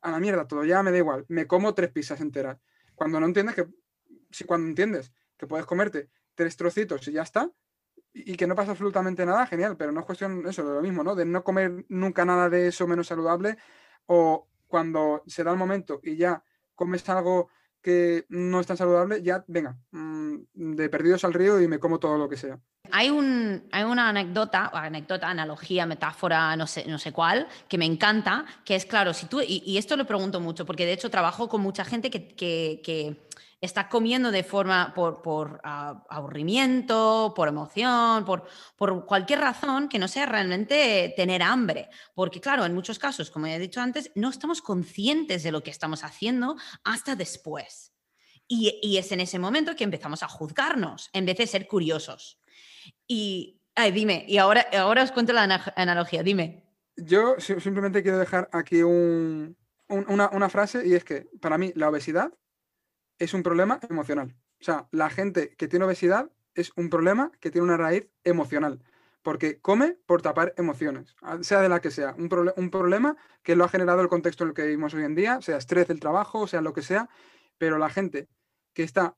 a la mierda todo, ya me da igual, me como tres pizzas enteras. Cuando no entiendes que si cuando entiendes que puedes comerte tres trocitos y ya está, y, que no pasa absolutamente nada, genial, pero no es cuestión eso, de lo mismo, ¿no? De no comer nunca nada de eso menos saludable, o cuando se da el momento y ya comes algo que no es tan saludable, ya venga, mm, de perdidos al río y me como todo lo que sea. Hay, un, hay una anécdota, anécdota, analogía, metáfora, no sé, no sé cuál, que me encanta, que es claro, si tú, y, esto lo pregunto mucho, porque de hecho trabajo con mucha gente que, que está comiendo de forma por, ah, aburrimiento, por emoción, por, por, cualquier razón que no sea realmente tener hambre. Porque claro, en muchos casos, como he dicho antes, no estamos conscientes de lo que estamos haciendo hasta después. Y, es en ese momento que empezamos a juzgarnos en vez de ser curiosos. Y, ay, dime, y ahora, ahora os cuento la analogía, dime. Yo simplemente quiero dejar aquí una, una frase y es que para mí la obesidad es un problema emocional. O sea, la gente que tiene obesidad es un problema que tiene una raíz emocional, porque come por tapar emociones, sea de la que sea. Un, un problema que lo ha generado el contexto en el que vivimos hoy en día, sea estrés del trabajo, sea lo que sea, pero la gente que está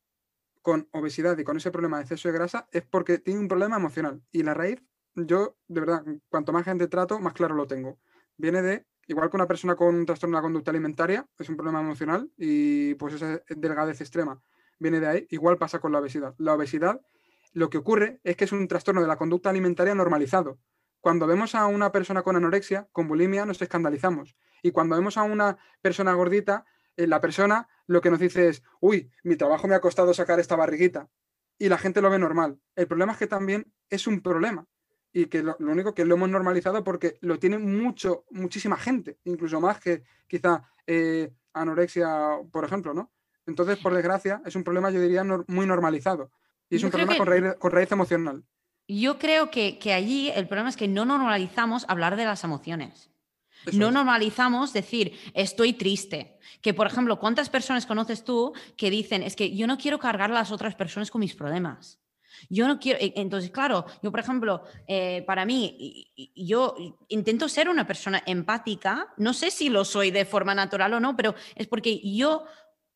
con obesidad y con ese problema de exceso de grasa es porque tiene un problema emocional. Y la raíz, yo, de verdad, cuanto más gente trato, más claro lo tengo. Viene de Igual que una persona con un trastorno de la conducta alimentaria es un problema emocional y pues esa delgadez extrema viene de ahí, igual pasa con la obesidad. La obesidad lo que ocurre es que es un trastorno de la conducta alimentaria normalizado. Cuando vemos a una persona con anorexia, con bulimia, nos escandalizamos. Y cuando vemos a una persona gordita, eh, la persona lo que nos dice es, uy, mi trabajo me ha costado sacar esta barriguita. Y la gente lo ve normal. El problema es que también es un problema y que lo, único que lo hemos normalizado porque lo tiene mucho, muchísima gente, incluso más que quizá eh, anorexia, por ejemplo, ¿no? Entonces, por desgracia, es un problema, yo diría, muy normalizado. Y es un problema con raíz, emocional. Yo creo que, que, allí el problema es que no normalizamos hablar de las emociones. no normalizamos decir, estoy triste. Que, por ejemplo, ¿cuántas personas conoces tú que dicen, es que yo no quiero cargar a las otras personas con mis problemas? Yo no quiero, e, entonces, claro, yo, por ejemplo, eh, para mí, yo intento ser una persona empática, no sé si lo soy de forma natural o no, pero es porque yo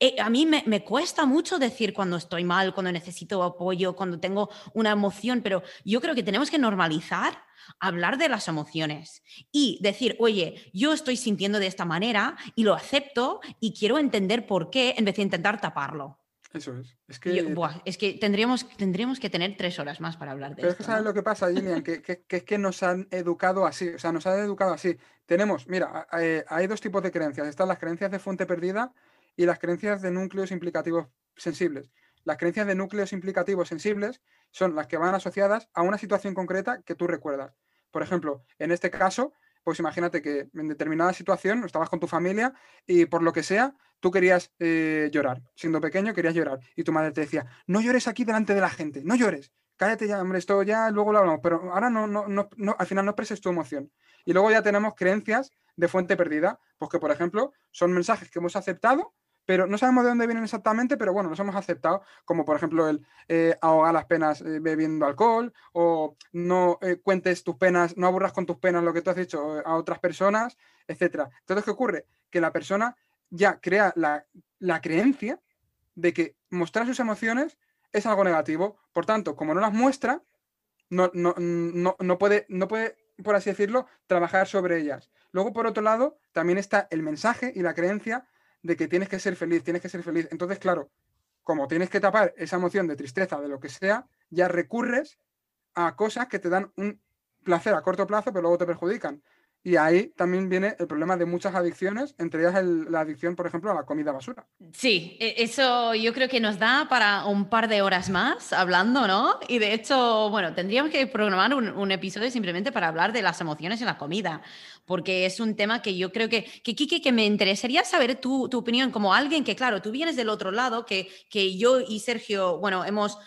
eh, a mí me, me, cuesta mucho decir cuando estoy mal, cuando necesito apoyo, cuando tengo una emoción, pero yo creo que tenemos que normalizar hablar de las emociones y decir, oye, yo estoy sintiendo de esta manera y lo acepto y quiero entender por qué en vez de intentar taparlo. Eso es. Es que, es que tendríamos, tendríamos que tener tres horas más para hablar de Pero es que sabes lo que pasa, Gillian, que, que, es que nos han educado así. O sea, nos han educado así. Tenemos, mira, eh, hay dos tipos de creencias. Están las creencias de fuente perdida y las creencias de núcleos implicativos sensibles. Las creencias de núcleos implicativos sensibles son las que van asociadas a una situación concreta que tú recuerdas. Por ejemplo, en este caso, pues imagínate que en determinada situación estabas con tu familia y por lo que sea, tú querías eh, llorar. Siendo pequeño querías llorar. Y tu madre te decía, no llores aquí delante de la gente, no llores. Cállate ya, hombre, esto ya luego lo hablamos, pero ahora no, no, no, no al final no expreses tu emoción. Y luego ya tenemos creencias de fuente perdida, pues que por ejemplo son mensajes que hemos aceptado pero no sabemos de dónde vienen exactamente, pero bueno, los hemos aceptado, como por ejemplo el eh, ahogar las penas eh, bebiendo alcohol, o no eh, cuentes tus penas, no aburras con tus penas lo que tú has dicho a otras personas, etcétera. Entonces, ¿qué ocurre? Que la persona ya crea la, creencia de que mostrar sus emociones es algo negativo. Por tanto, como no las muestra, no, no, no, puede, no puede, por así decirlo, trabajar sobre ellas. Luego, por otro lado, también está el mensaje y la creencia de que tienes que ser feliz, tienes que ser feliz. Entonces, claro, como tienes que tapar esa emoción de tristeza, de lo que sea, ya recurres a cosas que te dan un placer a corto plazo, pero luego te perjudican. Y ahí también viene el problema de muchas adicciones, entre ellas la adicción, por ejemplo, a la comida basura. Sí, e, eso yo creo que nos da para un par de horas más hablando, ¿no? Y de hecho, bueno, tendríamos que programar un, episodio simplemente para hablar de las emociones en la comida, porque es un tema que yo creo que, que Kike, que me interesaría saber tu, tu opinión como alguien que, claro, tú vienes del otro lado, que, que yo y Sergio, bueno, hemos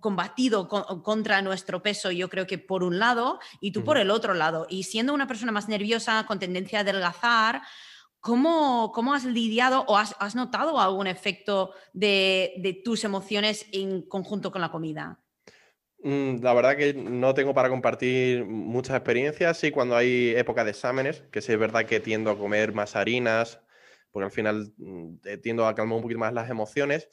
combatido contra nuestro peso, yo creo que por un lado, y tú por el otro lado. Y siendo una persona más nerviosa, con tendencia a adelgazar, ¿cómo, cómo has lidiado o has, notado algún efecto de, tus emociones en conjunto con la comida? Mm, la verdad que no tengo para compartir muchas experiencias. Sí, cuando hay época de exámenes, que sí es verdad que tiendo a comer más harinas, porque al final mm, eh, tiendo a calmar un poquito más las emociones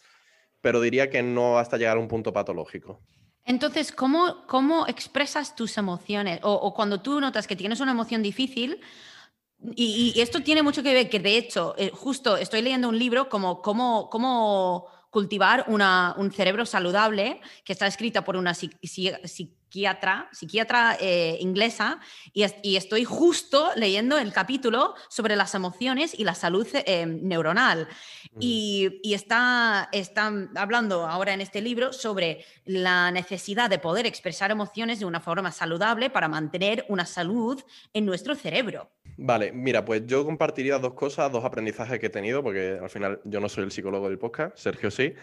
pero diría que no hasta llegar a un punto patológico. Entonces, ¿cómo, cómo expresas tus emociones? O, cuando tú notas que tienes una emoción difícil, y, esto tiene mucho que ver, que de hecho, eh, justo estoy leyendo un libro como cómo, cómo cultivar un cerebro saludable, que está escrita por una psiquiatra, psiquiatra eh, inglesa, y, estoy justo leyendo el capítulo sobre las emociones y la salud eh, neuronal. Mm. Y, está, hablando ahora en este libro sobre la necesidad de poder expresar emociones de una forma saludable para mantener una salud en nuestro cerebro. Vale, mira, pues yo compartiría dos cosas, dos aprendizajes que he tenido, porque al final yo no soy el psicólogo del podcast, Sergio sí.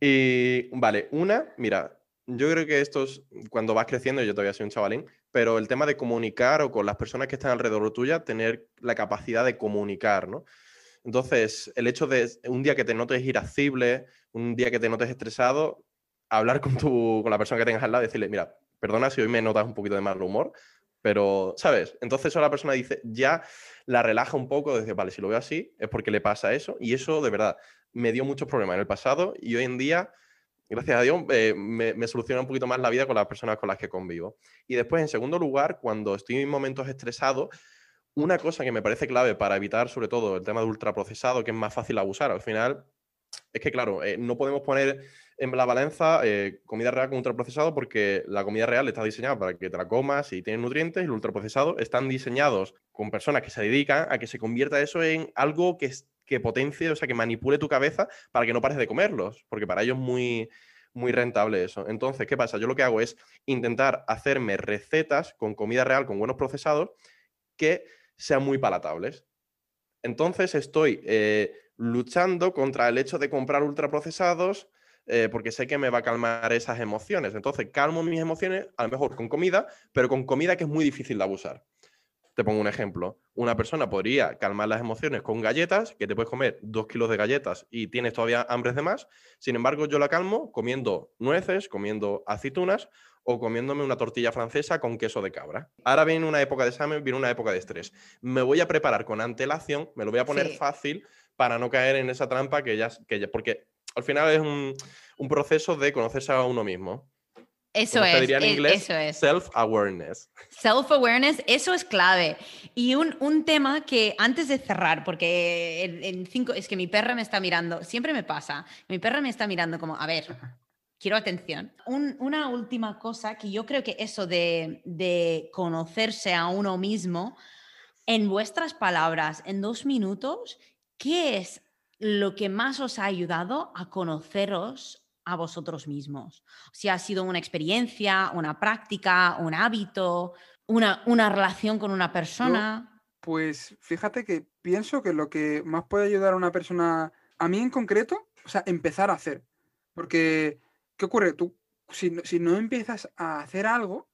Y vale, una, mira, yo creo que esto es cuando vas creciendo, yo todavía soy un chavalín, pero el tema de comunicar o con las personas que están alrededor tuya, tener la capacidad de comunicar, ¿no? Entonces, el hecho de un día que te notes irascible, un día que te notes estresado, hablar con, tu, con la persona que tengas al lado y decirle, mira, perdona si hoy me notas un poquito de mal humor, pero, ¿sabes? Entonces eso la persona dice, ya la relaja un poco, dice, vale, si lo veo así, es porque le pasa eso. Y eso, de verdad, me dio muchos problemas en el pasado y hoy en día, gracias a Dios, eh, me, me, soluciona un poquito más la vida con las personas con las que convivo. Y después, en segundo lugar, cuando estoy en momentos estresados, una cosa que me parece clave para evitar, sobre todo, el tema de ultraprocesado, que es más fácil abusar, al final, es que, claro, eh, no podemos poner en la balanza eh, comida real con ultraprocesado porque la comida real está diseñada para que te la comas y tiene nutrientes y el ultraprocesado están diseñados con personas que se dedican a que se convierta eso en algo que, que potencie, o sea, que manipule tu cabeza para que no pares de comerlos, porque para ellos es muy, muy rentable eso. Entonces, ¿qué pasa? Yo lo que hago es intentar hacerme recetas con comida real, con buenos procesados, que sean muy palatables. Entonces estoy eh, luchando contra el hecho de comprar ultraprocesados eh, porque sé que me va a calmar esas emociones. Entonces calmo mis emociones, a lo mejor con comida, pero con comida que es muy difícil de abusar. Te pongo un ejemplo. Una persona podría calmar las emociones con galletas, que te puedes comer dos kilos de galletas y tienes todavía hambre de más. Sin embargo, yo la calmo comiendo nueces, comiendo aceitunas o comiéndome una tortilla francesa con queso de cabra. Ahora viene una época de examen, viene una época de estrés. Me voy a preparar con antelación, me lo voy a poner fácil para no caer en esa trampa que ya, que porque al final es un, proceso de conocerse a uno mismo. Eso es, diría en e, inglés, self-awareness. Self-awareness, eso es clave. Y un, tema que antes de cerrar, porque en, cinco, es que mi perra me está mirando, siempre me pasa, mi perra me está mirando como, a ver, quiero atención. una última cosa que yo creo que eso de, conocerse a uno mismo, en vuestras palabras, en dos minutos, ¿qué es lo que más os ha ayudado a conoceros a vosotros mismos? Si ha sido una experiencia, una práctica, un hábito, una, una relación con una persona. pues fíjate que pienso que lo que más puede ayudar a una persona, a mí en concreto, o sea, empezar a hacer. Porque, ¿qué ocurre? Tú, si, no empiezas a hacer algo,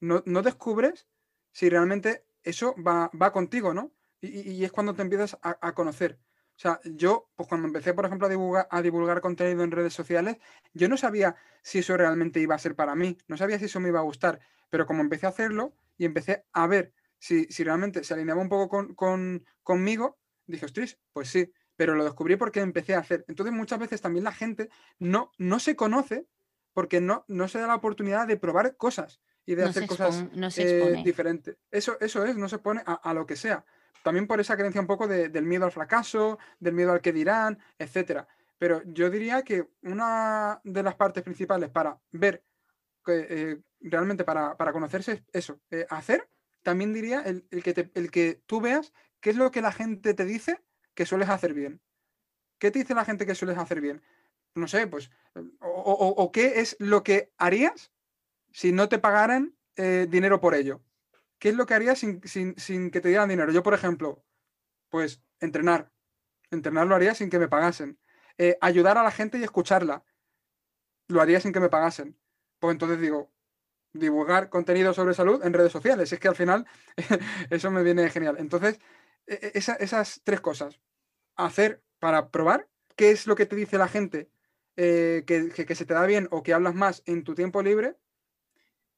no, descubres si realmente eso va, contigo, ¿no? Y, es cuando te empiezas a, conocer. O sea, yo, pues cuando empecé, por ejemplo, a divulgar, a divulgar contenido en redes sociales, yo no sabía si eso realmente iba a ser para mí, no sabía si eso me iba a gustar, pero como empecé a hacerlo y empecé a ver si, si realmente se alineaba un poco con, con, conmigo, dije, ostras, pues sí, pero lo descubrí porque empecé a hacer. Entonces muchas veces también la gente no, no se conoce porque no, no se da la oportunidad de probar cosas y de hacer cosas eh, diferentes. Eso, eso es, no se pone a, lo que sea. También por esa creencia un poco del miedo al fracaso, del miedo al que dirán, etcétera. Pero yo diría que una de las partes principales para ver, que, eh, realmente para, conocerse es eso, eh, hacer, también diría el, que el que tú veas qué es lo que la gente te dice que sueles hacer bien. ¿Qué te dice la gente que sueles hacer bien? No sé, pues, o, qué es lo que harías si no te pagaran eh, dinero por ello. ¿Qué es lo que harías sin, que te dieran dinero? Yo, por ejemplo, pues entrenar. Entrenar lo haría sin que me pagasen. Eh, ayudar a la gente y escucharla. Lo haría sin que me pagasen. Pues entonces digo, divulgar contenido sobre salud en redes sociales. Es que al final (laughs) eso me viene genial. Entonces, e, e, esas tres cosas. Hacer para probar qué es lo que te dice la gente eh, que, se te da bien o que hablas más en tu tiempo libre.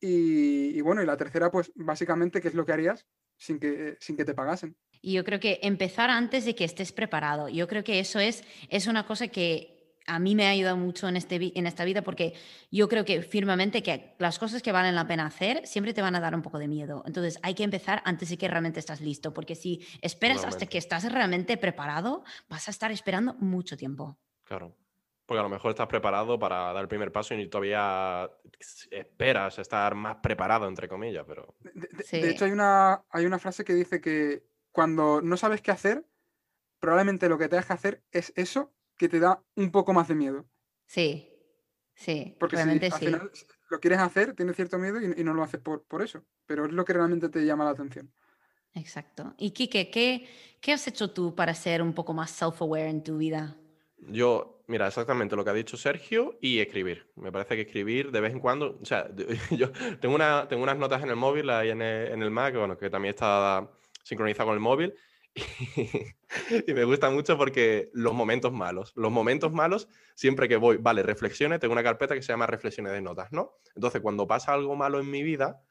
Y, bueno, y la tercera, pues básicamente, ¿qué es lo que harías sin que, sin que te pagasen? Y yo creo que empezar antes de que estés preparado. Yo creo que eso es, es una cosa que a mí me ha ayudado mucho en, este, en esta vida porque yo creo que firmemente que las cosas que valen la pena hacer siempre te van a dar un poco de miedo. Entonces hay que empezar antes de que realmente estás listo, porque si esperas hasta que estás realmente preparado, vas a estar esperando mucho tiempo. Claro. Porque a lo mejor estás preparado para dar el primer paso y todavía esperas estar más preparado, entre comillas, pero... De, hecho, hay una, hay una frase que dice que cuando no sabes qué hacer, probablemente lo que te que hacer es eso que te da un poco más de miedo. Sí, sí. Porque si al final lo quieres hacer, tienes cierto miedo y, no lo haces por, por, eso, pero es lo que realmente te llama la atención. Exacto. Y Kike, ¿qué, ¿qué has hecho tú para ser un poco más self-aware en tu vida? Yo, mira, exactamente lo que ha dicho Sergio y escribir. Me parece que escribir de vez en cuando, o sea, (laughs) yo tengo, una, tengo unas notas en el móvil, ahí en el, en el Mac, bueno, que también está sincronizado con el móvil, (laughs) y me gusta mucho porque los momentos malos, los momentos malos, siempre que voy, vale, reflexiones, tengo una carpeta que se llama reflexiones de notas, ¿no? Entonces, cuando pasa algo malo en mi vida,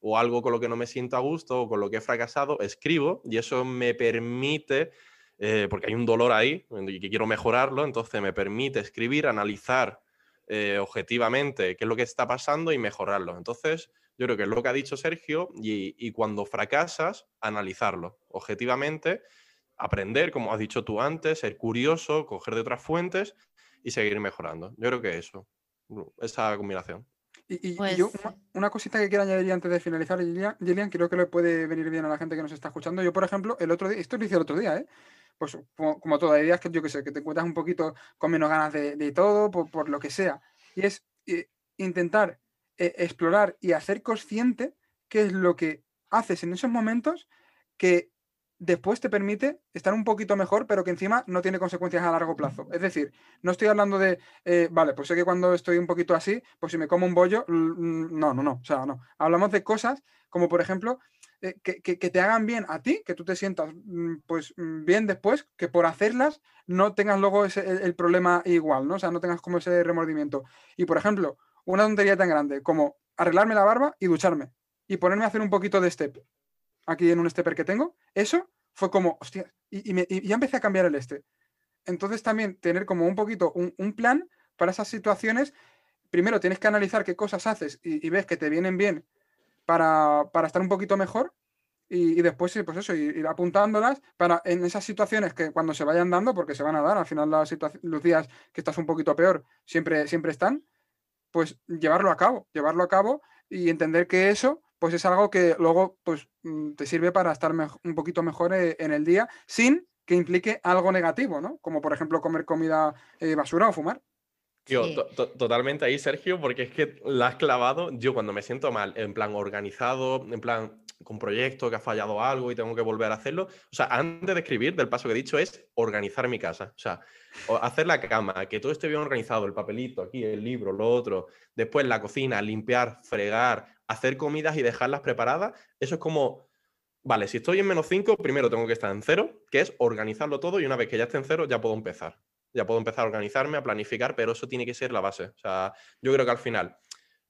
o algo con lo que no me siento a gusto, o con lo que he fracasado, escribo y eso me permite, eh, porque hay un dolor ahí y que quiero mejorarlo, entonces me permite escribir, analizar eh, objetivamente qué es lo que está pasando y mejorarlo. Entonces, yo creo que es lo que ha dicho Sergio y, cuando fracasas, analizarlo objetivamente, aprender, como has dicho tú antes, ser curioso, coger de otras fuentes y seguir mejorando. Yo creo que eso, esa combinación. Y, pues yo, una, cosita que quiero añadir antes de finalizar, Gillian, creo que le puede venir bien a la gente que nos está escuchando. Yo, por ejemplo, el otro día, esto lo hice el otro día, ¿eh? Pues como, todo, hay días que yo que sé, que te encuentras un poquito con menos ganas de, todo, por, lo que sea. Y es eh, intentar eh, explorar y hacer consciente qué es lo que haces en esos momentos que después te permite estar un poquito mejor, pero que encima no tiene consecuencias a largo plazo. Es decir, no estoy hablando de, eh, vale, pues sé que cuando estoy un poquito así, pues si me como un bollo, no, no, no, o sea, no. Hablamos de cosas como, por ejemplo, eh, que, te hagan bien a ti, que tú te sientas mm, pues mm, bien después, que por hacerlas no tengas luego ese, el, problema igual, ¿no? O sea, no tengas como ese remordimiento. Y, por ejemplo, una tontería tan grande como arreglarme la barba y ducharme y ponerme a hacer un poquito de step aquí en un stepper que tengo, eso fue como, hostia, y, ya empecé a cambiar el este. Entonces también tener como un poquito un, plan para esas situaciones. Primero tienes que analizar qué cosas haces y, ves que te vienen bien para, estar un poquito mejor y, después, pues eso, ir, apuntándolas para en esas situaciones que cuando se vayan dando, porque se van a dar, al final los días que estás un poquito peor siempre, siempre están, pues llevarlo a cabo, llevarlo a cabo y entender que eso pues es algo que luego pues mm, te sirve para estar un poquito mejor eh, en el día sin que implique algo negativo, ¿no? Como por ejemplo comer comida eh, basura o fumar. Totalmente ahí, Sergio, porque es que la has clavado. Yo cuando me siento mal, en plan organizado, en plan con proyecto que ha fallado algo y tengo que volver a hacerlo. O sea, antes de escribir, del paso que he dicho es organizar mi casa. O sea, hacer la cama, que todo esté bien organizado, el papelito aquí, el libro, lo otro. Después la cocina, limpiar, fregar, hacer comidas y dejarlas preparadas. Eso es como, vale, si estoy en menos 5, primero tengo que estar en cero, que es organizarlo todo y una vez que ya esté en cero, ya puedo empezar. Ya puedo empezar a organizarme, a planificar, pero eso tiene que ser la base. O sea, yo creo que al final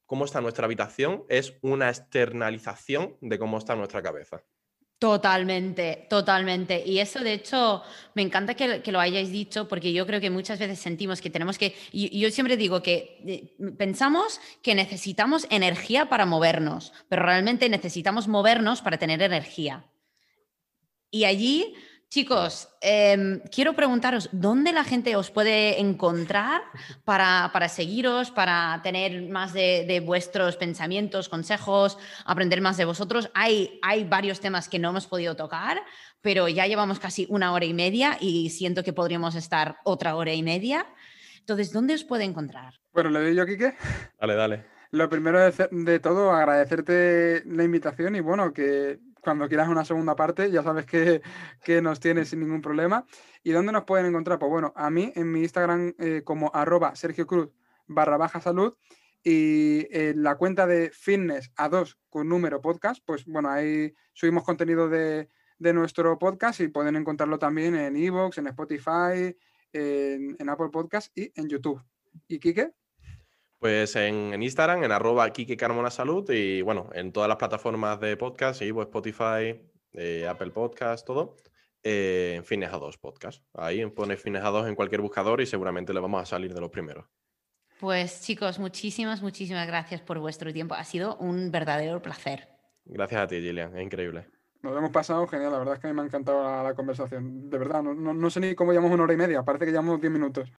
cómo está nuestra habitación es una externalización de cómo está nuestra cabeza. Totalmente, totalmente. Y eso, de hecho, me encanta que, lo hayáis dicho porque yo creo que muchas veces sentimos que tenemos que... Y, yo siempre digo que eh, pensamos que necesitamos energía para movernos, pero realmente necesitamos movernos para tener energía. Y allí Chicos, em, quiero preguntaros, ¿dónde la gente os puede encontrar para, seguiros, para tener más de, vuestros pensamientos, consejos, aprender más de vosotros? Hay, hay varios temas que no hemos podido tocar, pero ya llevamos casi una hora y media y siento que podríamos estar otra hora y media. Entonces, ¿dónde os puede encontrar? Bueno, le doy yo, Quique. Dale, dale. Lo primero de todo, agradecerte la invitación y bueno, que cuando quieras una segunda parte, ya sabes que, nos tienes sin ningún problema. ¿Y dónde nos pueden encontrar? Pues bueno, a mí en mi Instagram eh, como arroba Sergio Cruz barra baja salud y en la cuenta de fitness a 2 con número podcast, pues bueno, ahí subimos contenido de, nuestro podcast y pueden encontrarlo también en Evox, en Spotify, en, en Apple Podcast y en YouTube. ¿Y Quique? Pues en, Instagram, en arroba Kike Carmona Salud y bueno, en todas las plataformas de podcast, y Spotify, eh, Apple Podcast, todo, eh, en Fines a 2 Podcast. Ahí pone Fines a 2 en cualquier buscador y seguramente le vamos a salir de los primeros. Pues chicos, muchísimas, muchísimas gracias por vuestro tiempo. Ha sido un verdadero placer. Gracias a ti, Gillian. Es increíble. Nos hemos pasado genial. La verdad es que a mí me ha encantado la, conversación. De verdad, no, no, sé ni cómo llevamos una hora y media. Parece que llevamos 10 minutos.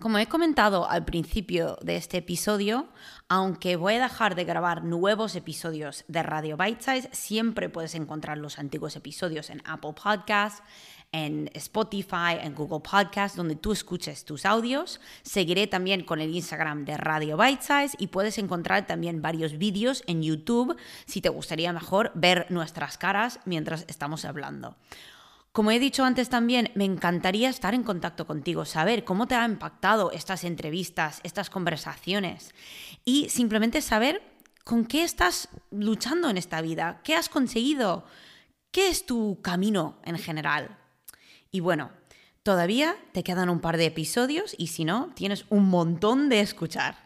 Como he comentado al principio de este episodio, aunque voy a dejar de grabar nuevos episodios de Radio Bite Size, siempre puedes encontrar los antiguos episodios en Apple Podcasts, en Spotify, en Google Podcasts, donde tú escuches tus audios. Seguiré también con el Instagram de Radio Bite Size y puedes encontrar también varios vídeos en YouTube si te gustaría mejor ver nuestras caras mientras estamos hablando. Como he dicho antes también, me encantaría estar en contacto contigo, saber cómo te ha impactado estas entrevistas, estas conversaciones y simplemente saber con qué estás luchando en esta vida, qué has conseguido, qué es tu camino en general. Y bueno, todavía te quedan un par de episodios y si no, tienes un montón de escuchar.